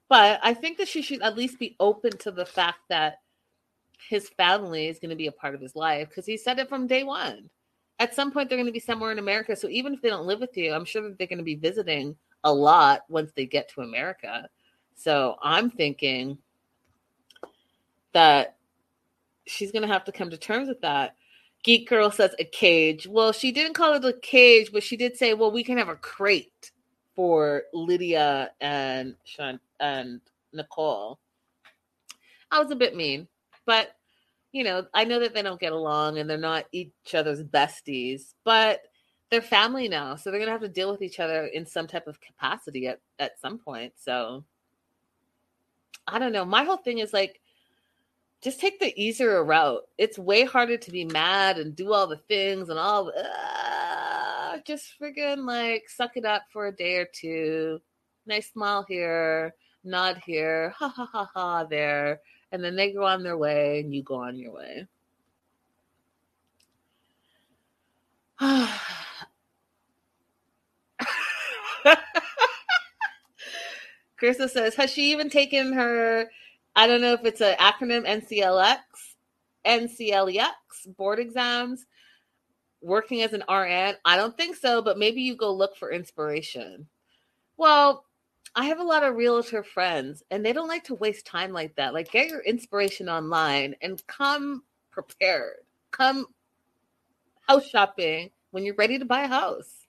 But I think that she should at least be open to the fact that his family is going to be a part of his life because he said it from day one. At some point, they're going to be somewhere in America. So even if they don't live with you, I'm sure that they're going to be visiting a lot once they get to America. So I'm thinking that she's going to have to come to terms with that. Geek Girl says a cage. Well, she didn't call it a cage, but she did say, well, we can have a crate for Lydia and Sean and Nicole. I was a bit mean, but you know, I know that they don't get along and they're not each other's besties, but they're family now. So they're going to have to deal with each other in some type of capacity at, at some point. So I don't know. My whole thing is like, just take the easier route. It's way harder to be mad and do all the things and all. Uh, just friggin' like suck it up for a day or two. Nice smile here, nod here, ha ha ha ha there, and then they go on their way and you go on your way. Krista says, has she even taken her, I don't know if it's an acronym, NCLX, NCLEX board exams, working as an RN? I don't think so, but maybe you go look for inspiration. Well, I have a lot of realtor friends and they don't like to waste time like that. Like, get your inspiration online and come prepared. Come house shopping when you're ready to buy a house.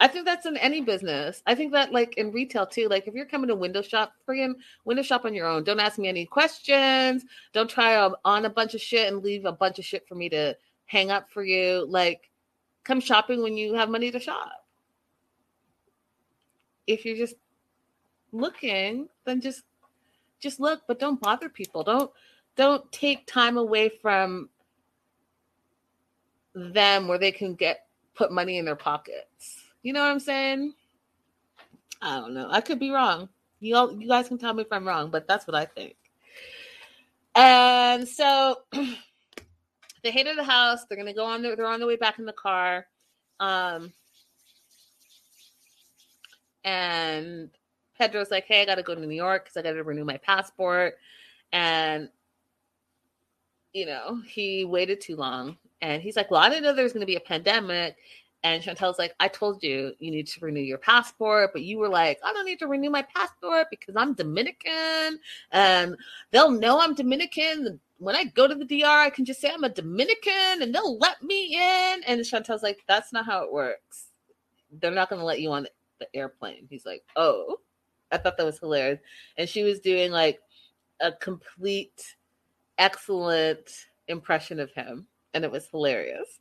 I think that's in any business. I think that like in retail too. Like if you're coming to window shop, friggin' window shop on your own. Don't ask me any questions. Don't try on a bunch of shit and leave a bunch of shit for me to hang up for you. Like come shopping when you have money to shop. If you're just looking, then just just look, but don't bother people. Don't don't take time away from them where they can get put money in their pockets. You know what I'm saying? I don't know. I could be wrong. You all, you guys can tell me if I'm wrong, but that's what I think. And so they hated the house. They're gonna go on. Their, they're on their way back in the car. Um, and Pedro's like, "Hey, I got to go to New York because I got to renew my passport." And you know, he waited too long, and he's like, "Well, I didn't know there was to be a pandemic." And Chantel's like, I told you you need to renew your passport, but you were like, I don't need to renew my passport because I'm Dominican and they'll know I'm Dominican when I go to the DR, I can just say I'm a Dominican and they'll let me in. And Chantel's like, that's not how it works. They're not going to let you on the airplane. He's like, oh, I thought that was hilarious. And she was doing like a complete, excellent impression of him. And it was hilarious.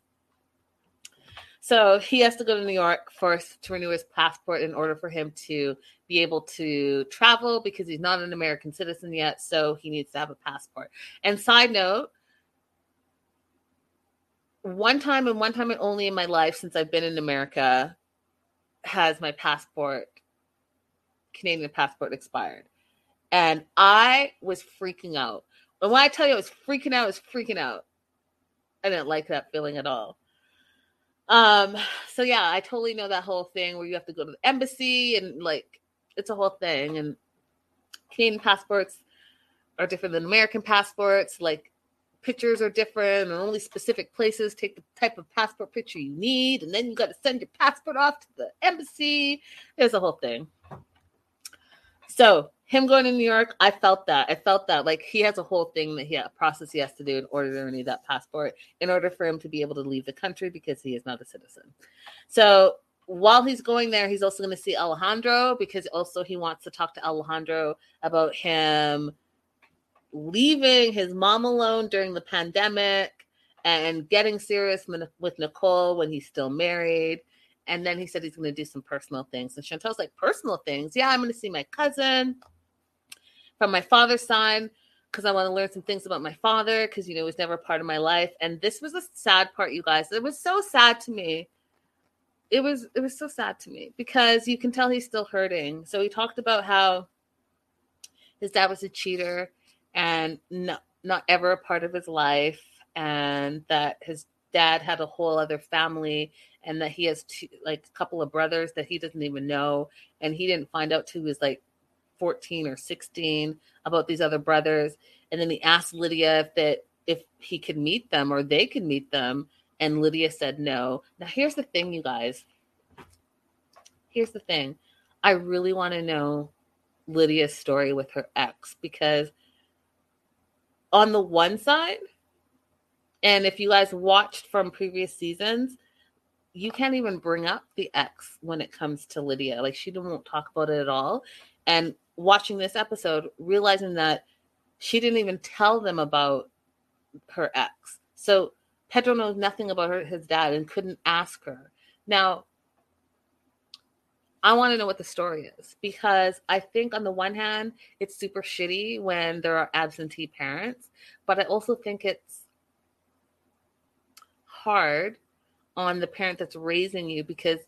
So he has to go to New York first to renew his passport in order for him to be able to travel because he's not an American citizen yet. So he needs to have a passport. And side note, one time and one time and only in my life since I've been in America has my passport, Canadian passport, expired. And I was freaking out. And when I tell you I was freaking out, I was freaking out. I didn't like that feeling at all. Um, so yeah, I totally know that whole thing where you have to go to the embassy and like it's a whole thing. And Canadian passports are different than American passports. Like pictures are different, and only specific places take the type of passport picture you need, and then you got to send your passport off to the embassy. There's a whole thing. So him going to New York, I felt that. I felt that like he has a whole thing that he a process he has to do in order to renew that passport, in order for him to be able to leave the country because he is not a citizen. So while he's going there, he's also going to see Alejandro because also he wants to talk to Alejandro about him leaving his mom alone during the pandemic and getting serious with Nicole when he's still married. And then he said he's going to do some personal things. And Chantel's like, personal things? Yeah, I'm going to see my cousin from my father's side because I want to learn some things about my father because you know it was never part of my life. And this was a sad part, you guys. It was so sad to me. It was it was so sad to me because you can tell he's still hurting. So he talked about how his dad was a cheater and not not ever a part of his life, and that his dad had a whole other family and that he has two, like a couple of brothers that he doesn't even know and he didn't find out till he was like 14 or 16 about these other brothers. And then he asked lydia if that if he could meet them or they could meet them. And lydia said no. Now here's the thing you guys. Here's the thing. I really want to know lydia's story with her ex because on the one side and if you guys watched from previous seasons you can't even bring up the ex when it comes to lydia. Like she won't talk about it at all. And watching this episode, realizing that she didn't even tell them about her ex. So Pedro knows nothing about her, his dad and couldn't ask her. Now, I want to know what the story is because I think, on the one hand, it's super shitty when there are absentee parents, but I also think it's hard on the parent that's raising you because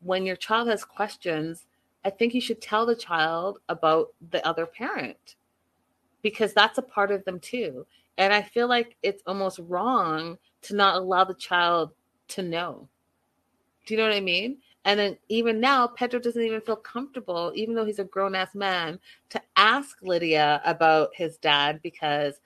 when your child has questions, I think you should tell the child about the other parent because that's a part of them too. And I feel like it's almost wrong to not allow the child to know. Do you know what I mean? And then even now, Pedro doesn't even feel comfortable, even though he's a grown ass man, to ask Lydia about his dad because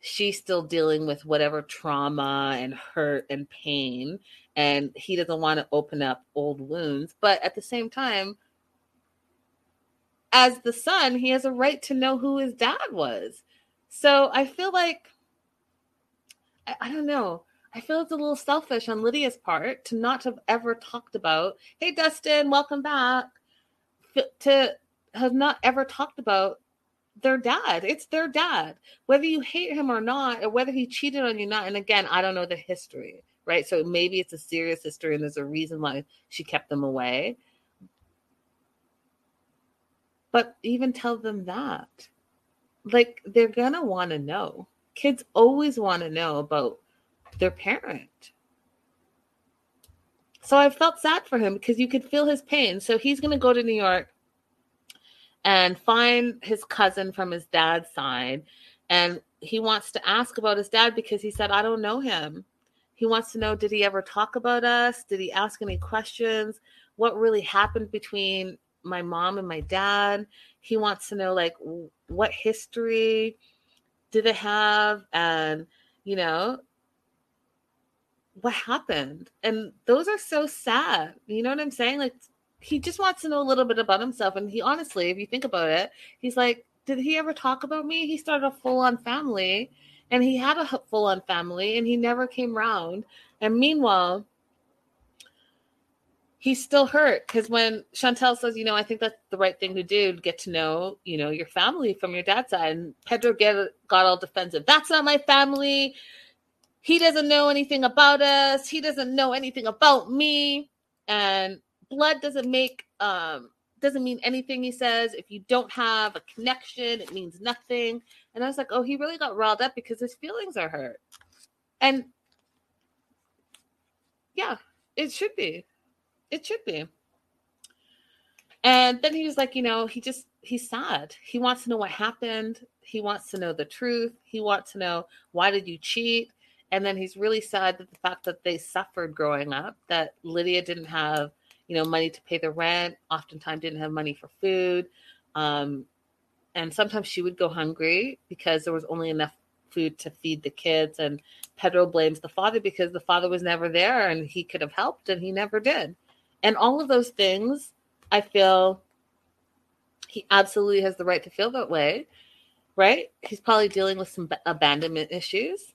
she's still dealing with whatever trauma and hurt and pain. And he doesn't want to open up old wounds. But at the same time, as the son, he has a right to know who his dad was. So I feel like, I, I, don't know. I feel it's a little selfish on Lydia's part to not have ever talked about, hey, Dustin, welcome back, to have not ever talked about their dad. It's their dad. Whether you hate him or not, or whether he cheated on you or not. And again, I don't know the history, right? So maybe it's a serious history and there's a reason why she kept them away. But even tell them that. Like they're going to want to know. Kids always want to know about their parent. So I felt sad for him because you could feel his pain. So he's going to go to New York and find his cousin from his dad's side. And he wants to ask about his dad because he said, I don't know him. He wants to know did he ever talk about us? Did he ask any questions? What really happened between my mom and my dad. He wants to know like what history did they have and you know what happened. And those are so sad. You know what I'm saying? Like he just wants to know a little bit about himself and he honestly, if you think about it, he's like did he ever talk about me? He started a full on family And he had a full on family and he never came round. And meanwhile, he's still hurt because when Chantel says, you know, I think that's the right thing to do to get to know, you know, your family from your dad's side. And Pedro get, got all defensive. That's not my family. He doesn't know anything about us. He doesn't know anything about me. And blood doesn't make um doesn't mean anything he says. If you don't have a connection, it means nothing. And I was like, oh, he really got riled up because his feelings are hurt. And yeah, it should be. It should be. And then he was like, you know, he just, he's sad. He wants to know what happened. He wants to know the truth. He wants to know why did you cheat? And then he's really sad that the fact that they suffered growing up, that Lydia didn't have, you know, money to pay the rent, oftentimes didn't have money for food. Um, and sometimes she would go hungry because there was only enough food to feed the kids. And Pedro blames the father because the father was never there and he could have helped and he never did. And all of those things, I feel he absolutely has the right to feel that way, right? He's probably dealing with some abandonment issues.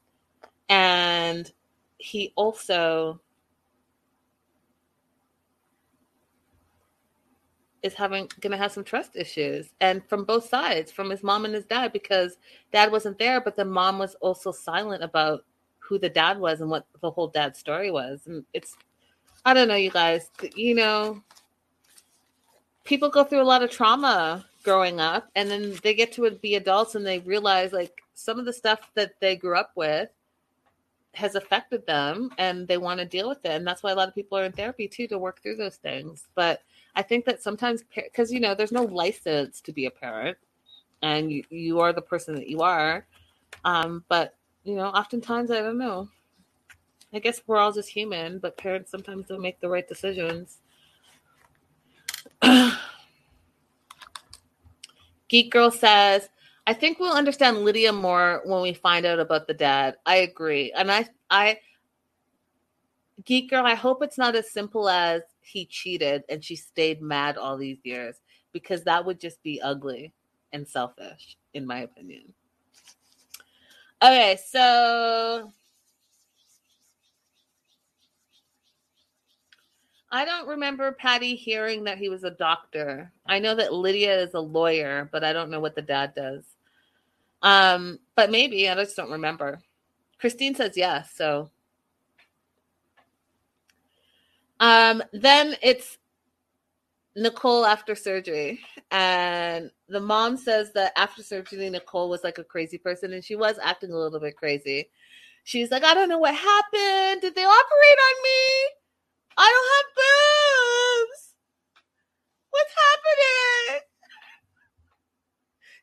And he also is having gonna have some trust issues and from both sides from his mom and his dad because dad wasn't there but the mom was also silent about who the dad was and what the whole dad story was and it's I don't know, you guys. You know, people go through a lot of trauma growing up, and then they get to be adults and they realize like some of the stuff that they grew up with has affected them and they want to deal with it. And that's why a lot of people are in therapy too to work through those things. But I think that sometimes, because you know, there's no license to be a parent and you, you are the person that you are. Um, but, you know, oftentimes, I don't know, I guess we're all just human, but parents sometimes don't make the right decisions. Geek Girl says, I think we'll understand Lydia more when we find out about the dad. I agree. And I I Geek Girl, I hope it's not as simple as he cheated and she stayed mad all these years because that would just be ugly and selfish, in my opinion. Okay, so I don't remember Patty hearing that he was a doctor. I know that Lydia is a lawyer, but I don't know what the dad does. Um, but maybe I just don't remember. Christine says yes, so um then it's Nicole after surgery. And the mom says that after surgery, Nicole was like a crazy person and she was acting a little bit crazy. She's like, I don't know what happened. Did they operate on me? I don't have boobs. What's happening?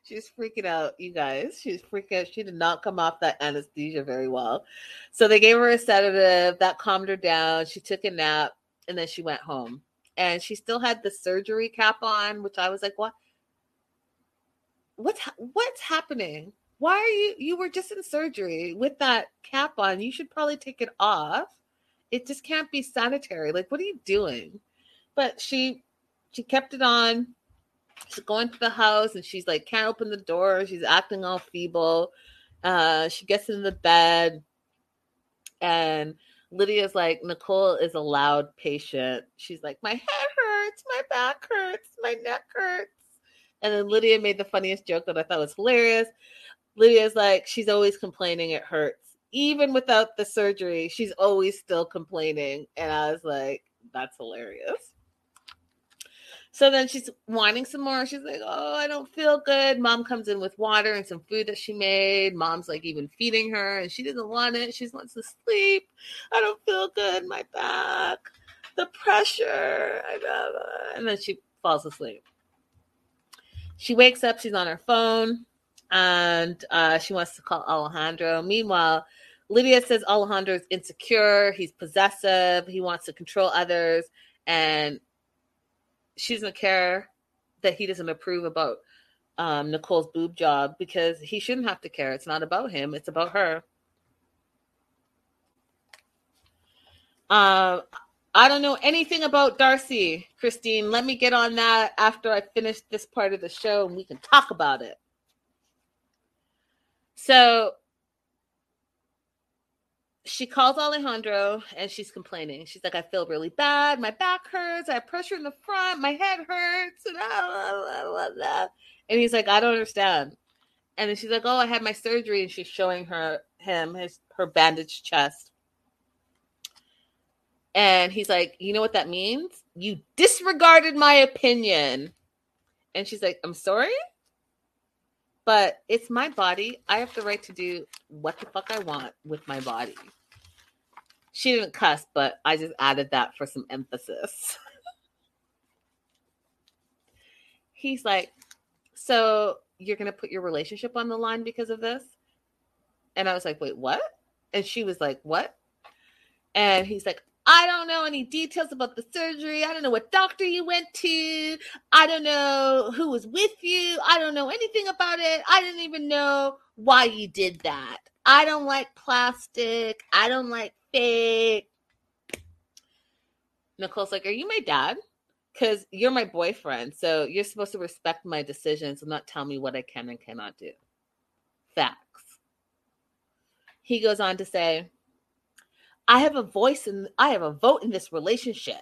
She's freaking out, you guys. She's freaking out. She did not come off that anesthesia very well. So they gave her a sedative that calmed her down. She took a nap and then she went home. And she still had the surgery cap on, which I was like, what? What's what's happening? Why are you you were just in surgery with that cap on? You should probably take it off it just can't be sanitary. Like, what are you doing? But she she kept it on. She's going to the house and she's like, can't open the door. She's acting all feeble. Uh, she gets in the bed and Lydia's like, Nicole is a loud patient. She's like, my head hurts, my back hurts, my neck hurts. And then Lydia made the funniest joke that I thought was hilarious. Lydia's like, she's always complaining it hurts even without the surgery, she's always still complaining. And I was like, that's hilarious. So then she's whining some more. She's like, Oh, I don't feel good. Mom comes in with water and some food that she made. Mom's like even feeding her, and she doesn't want it. She wants to sleep. I don't feel good. My back, the pressure. And then she falls asleep. She wakes up. She's on her phone and uh, she wants to call Alejandro. Meanwhile, Lydia says Alejandro is insecure, he's possessive, he wants to control others, and she doesn't care that he doesn't approve about um, Nicole's boob job because he shouldn't have to care. It's not about him, it's about her. Um, I don't know anything about Darcy, Christine. Let me get on that after I finish this part of the show and we can talk about it. So she calls Alejandro and she's complaining. She's like, I feel really bad. My back hurts. I have pressure in the front. My head hurts. And, blah, blah, blah, and he's like, I don't understand. And then she's like, Oh, I had my surgery. And she's showing her him his her bandaged chest. And he's like, You know what that means? You disregarded my opinion. And she's like, I'm sorry, but it's my body. I have the right to do what the fuck I want with my body. She didn't cuss, but I just added that for some emphasis. He's like, So you're going to put your relationship on the line because of this? And I was like, Wait, what? And she was like, What? And he's like, I don't know any details about the surgery. I don't know what doctor you went to. I don't know who was with you. I don't know anything about it. I didn't even know why you did that. I don't like plastic. I don't like fake. Nicole's like, Are you my dad? Because you're my boyfriend. So you're supposed to respect my decisions and not tell me what I can and cannot do. Facts. He goes on to say, I have a voice and I have a vote in this relationship.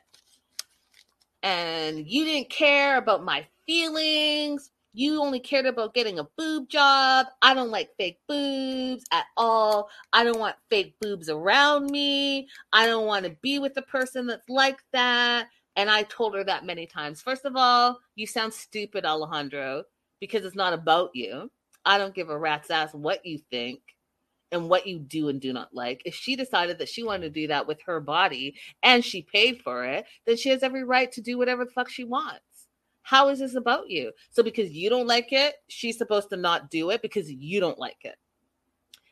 And you didn't care about my feelings. You only cared about getting a boob job. I don't like fake boobs at all. I don't want fake boobs around me. I don't want to be with a person that's like that. And I told her that many times. First of all, you sound stupid, Alejandro, because it's not about you. I don't give a rat's ass what you think and what you do and do not like. If she decided that she wanted to mm-hmm. do that with her body and she paid for it, then she has every right to do whatever the fuck she wants. How is this about you? So because you don't like it, she's supposed to not do it because you don't like it.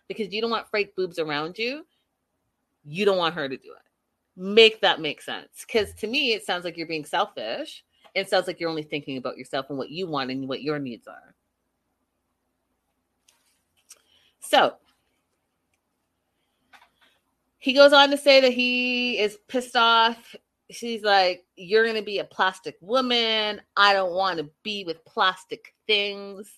Because you don't want fake boobs around you, you don't want her to do it. Make that make sense. Because to me, it sounds like you're being selfish. It sounds like you're only thinking about yourself and what you want and what your needs are. So he goes on to say that he is pissed off. She's like, You're going to be a plastic woman. I don't want to be with plastic things.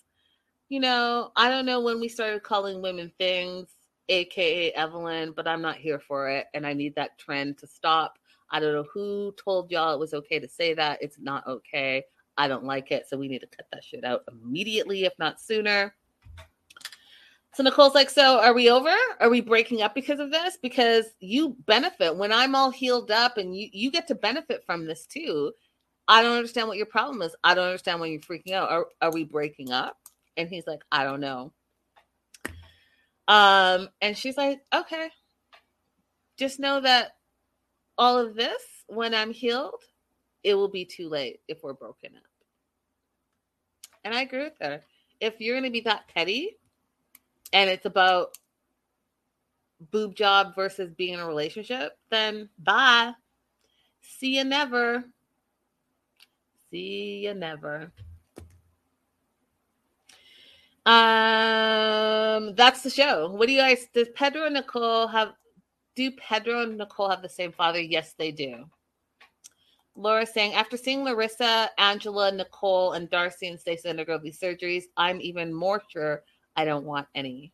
You know, I don't know when we started calling women things, AKA Evelyn, but I'm not here for it. And I need that trend to stop. I don't know who told y'all it was okay to say that. It's not okay. I don't like it. So we need to cut that shit out immediately, if not sooner. So Nicole's like, so are we over? Are we breaking up because of this? Because you benefit when I'm all healed up and you you get to benefit from this too. I don't understand what your problem is. I don't understand why you're freaking out. Are, are we breaking up? And he's like, I don't know. Um, and she's like, okay. Just know that all of this, when I'm healed, it will be too late if we're broken up. And I agree with her. If you're gonna be that petty, and it's about boob job versus being in a relationship, then bye. See you never. See you never. Um, that's the show. What do you guys? Does Pedro and Nicole have? Do Pedro and Nicole have the same father? Yes, they do. Laura saying, after seeing Larissa, Angela, Nicole, and Darcy and Stacey undergo these surgeries, I'm even more sure I don't want any.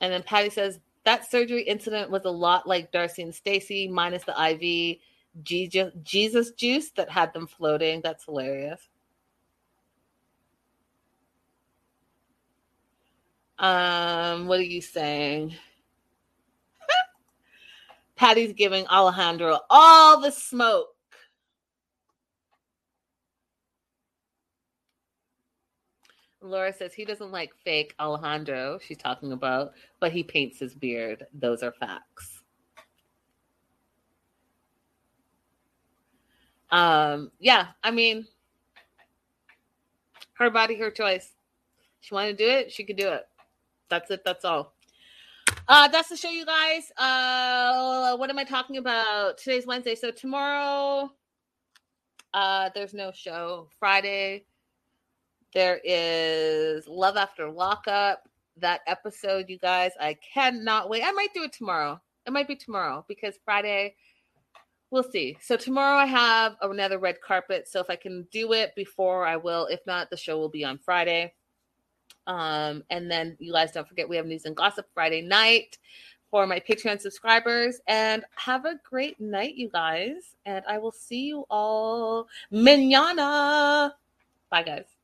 And then Patty says that surgery incident was a lot like Darcy and Stacey, minus the IV Jesus juice that had them floating. That's hilarious. Um, what are you saying? Patty's giving Alejandro all the smoke. Laura says he doesn't like fake Alejandro, she's talking about, but he paints his beard. Those are facts. Um, yeah, I mean, her body, her choice. She wanted to do it, she could do it. That's it, that's all. Uh, that's the show, you guys. Uh, what am I talking about? Today's Wednesday, so tomorrow, uh, there's no show. Friday, there is Love After Lockup. That episode, you guys, I cannot wait. I might do it tomorrow. It might be tomorrow because Friday, we'll see. So tomorrow I have another red carpet. So if I can do it before, I will. If not, the show will be on Friday. Um, and then you guys don't forget we have news and gossip Friday night for my Patreon subscribers. And have a great night, you guys. And I will see you all manana. Bye, guys.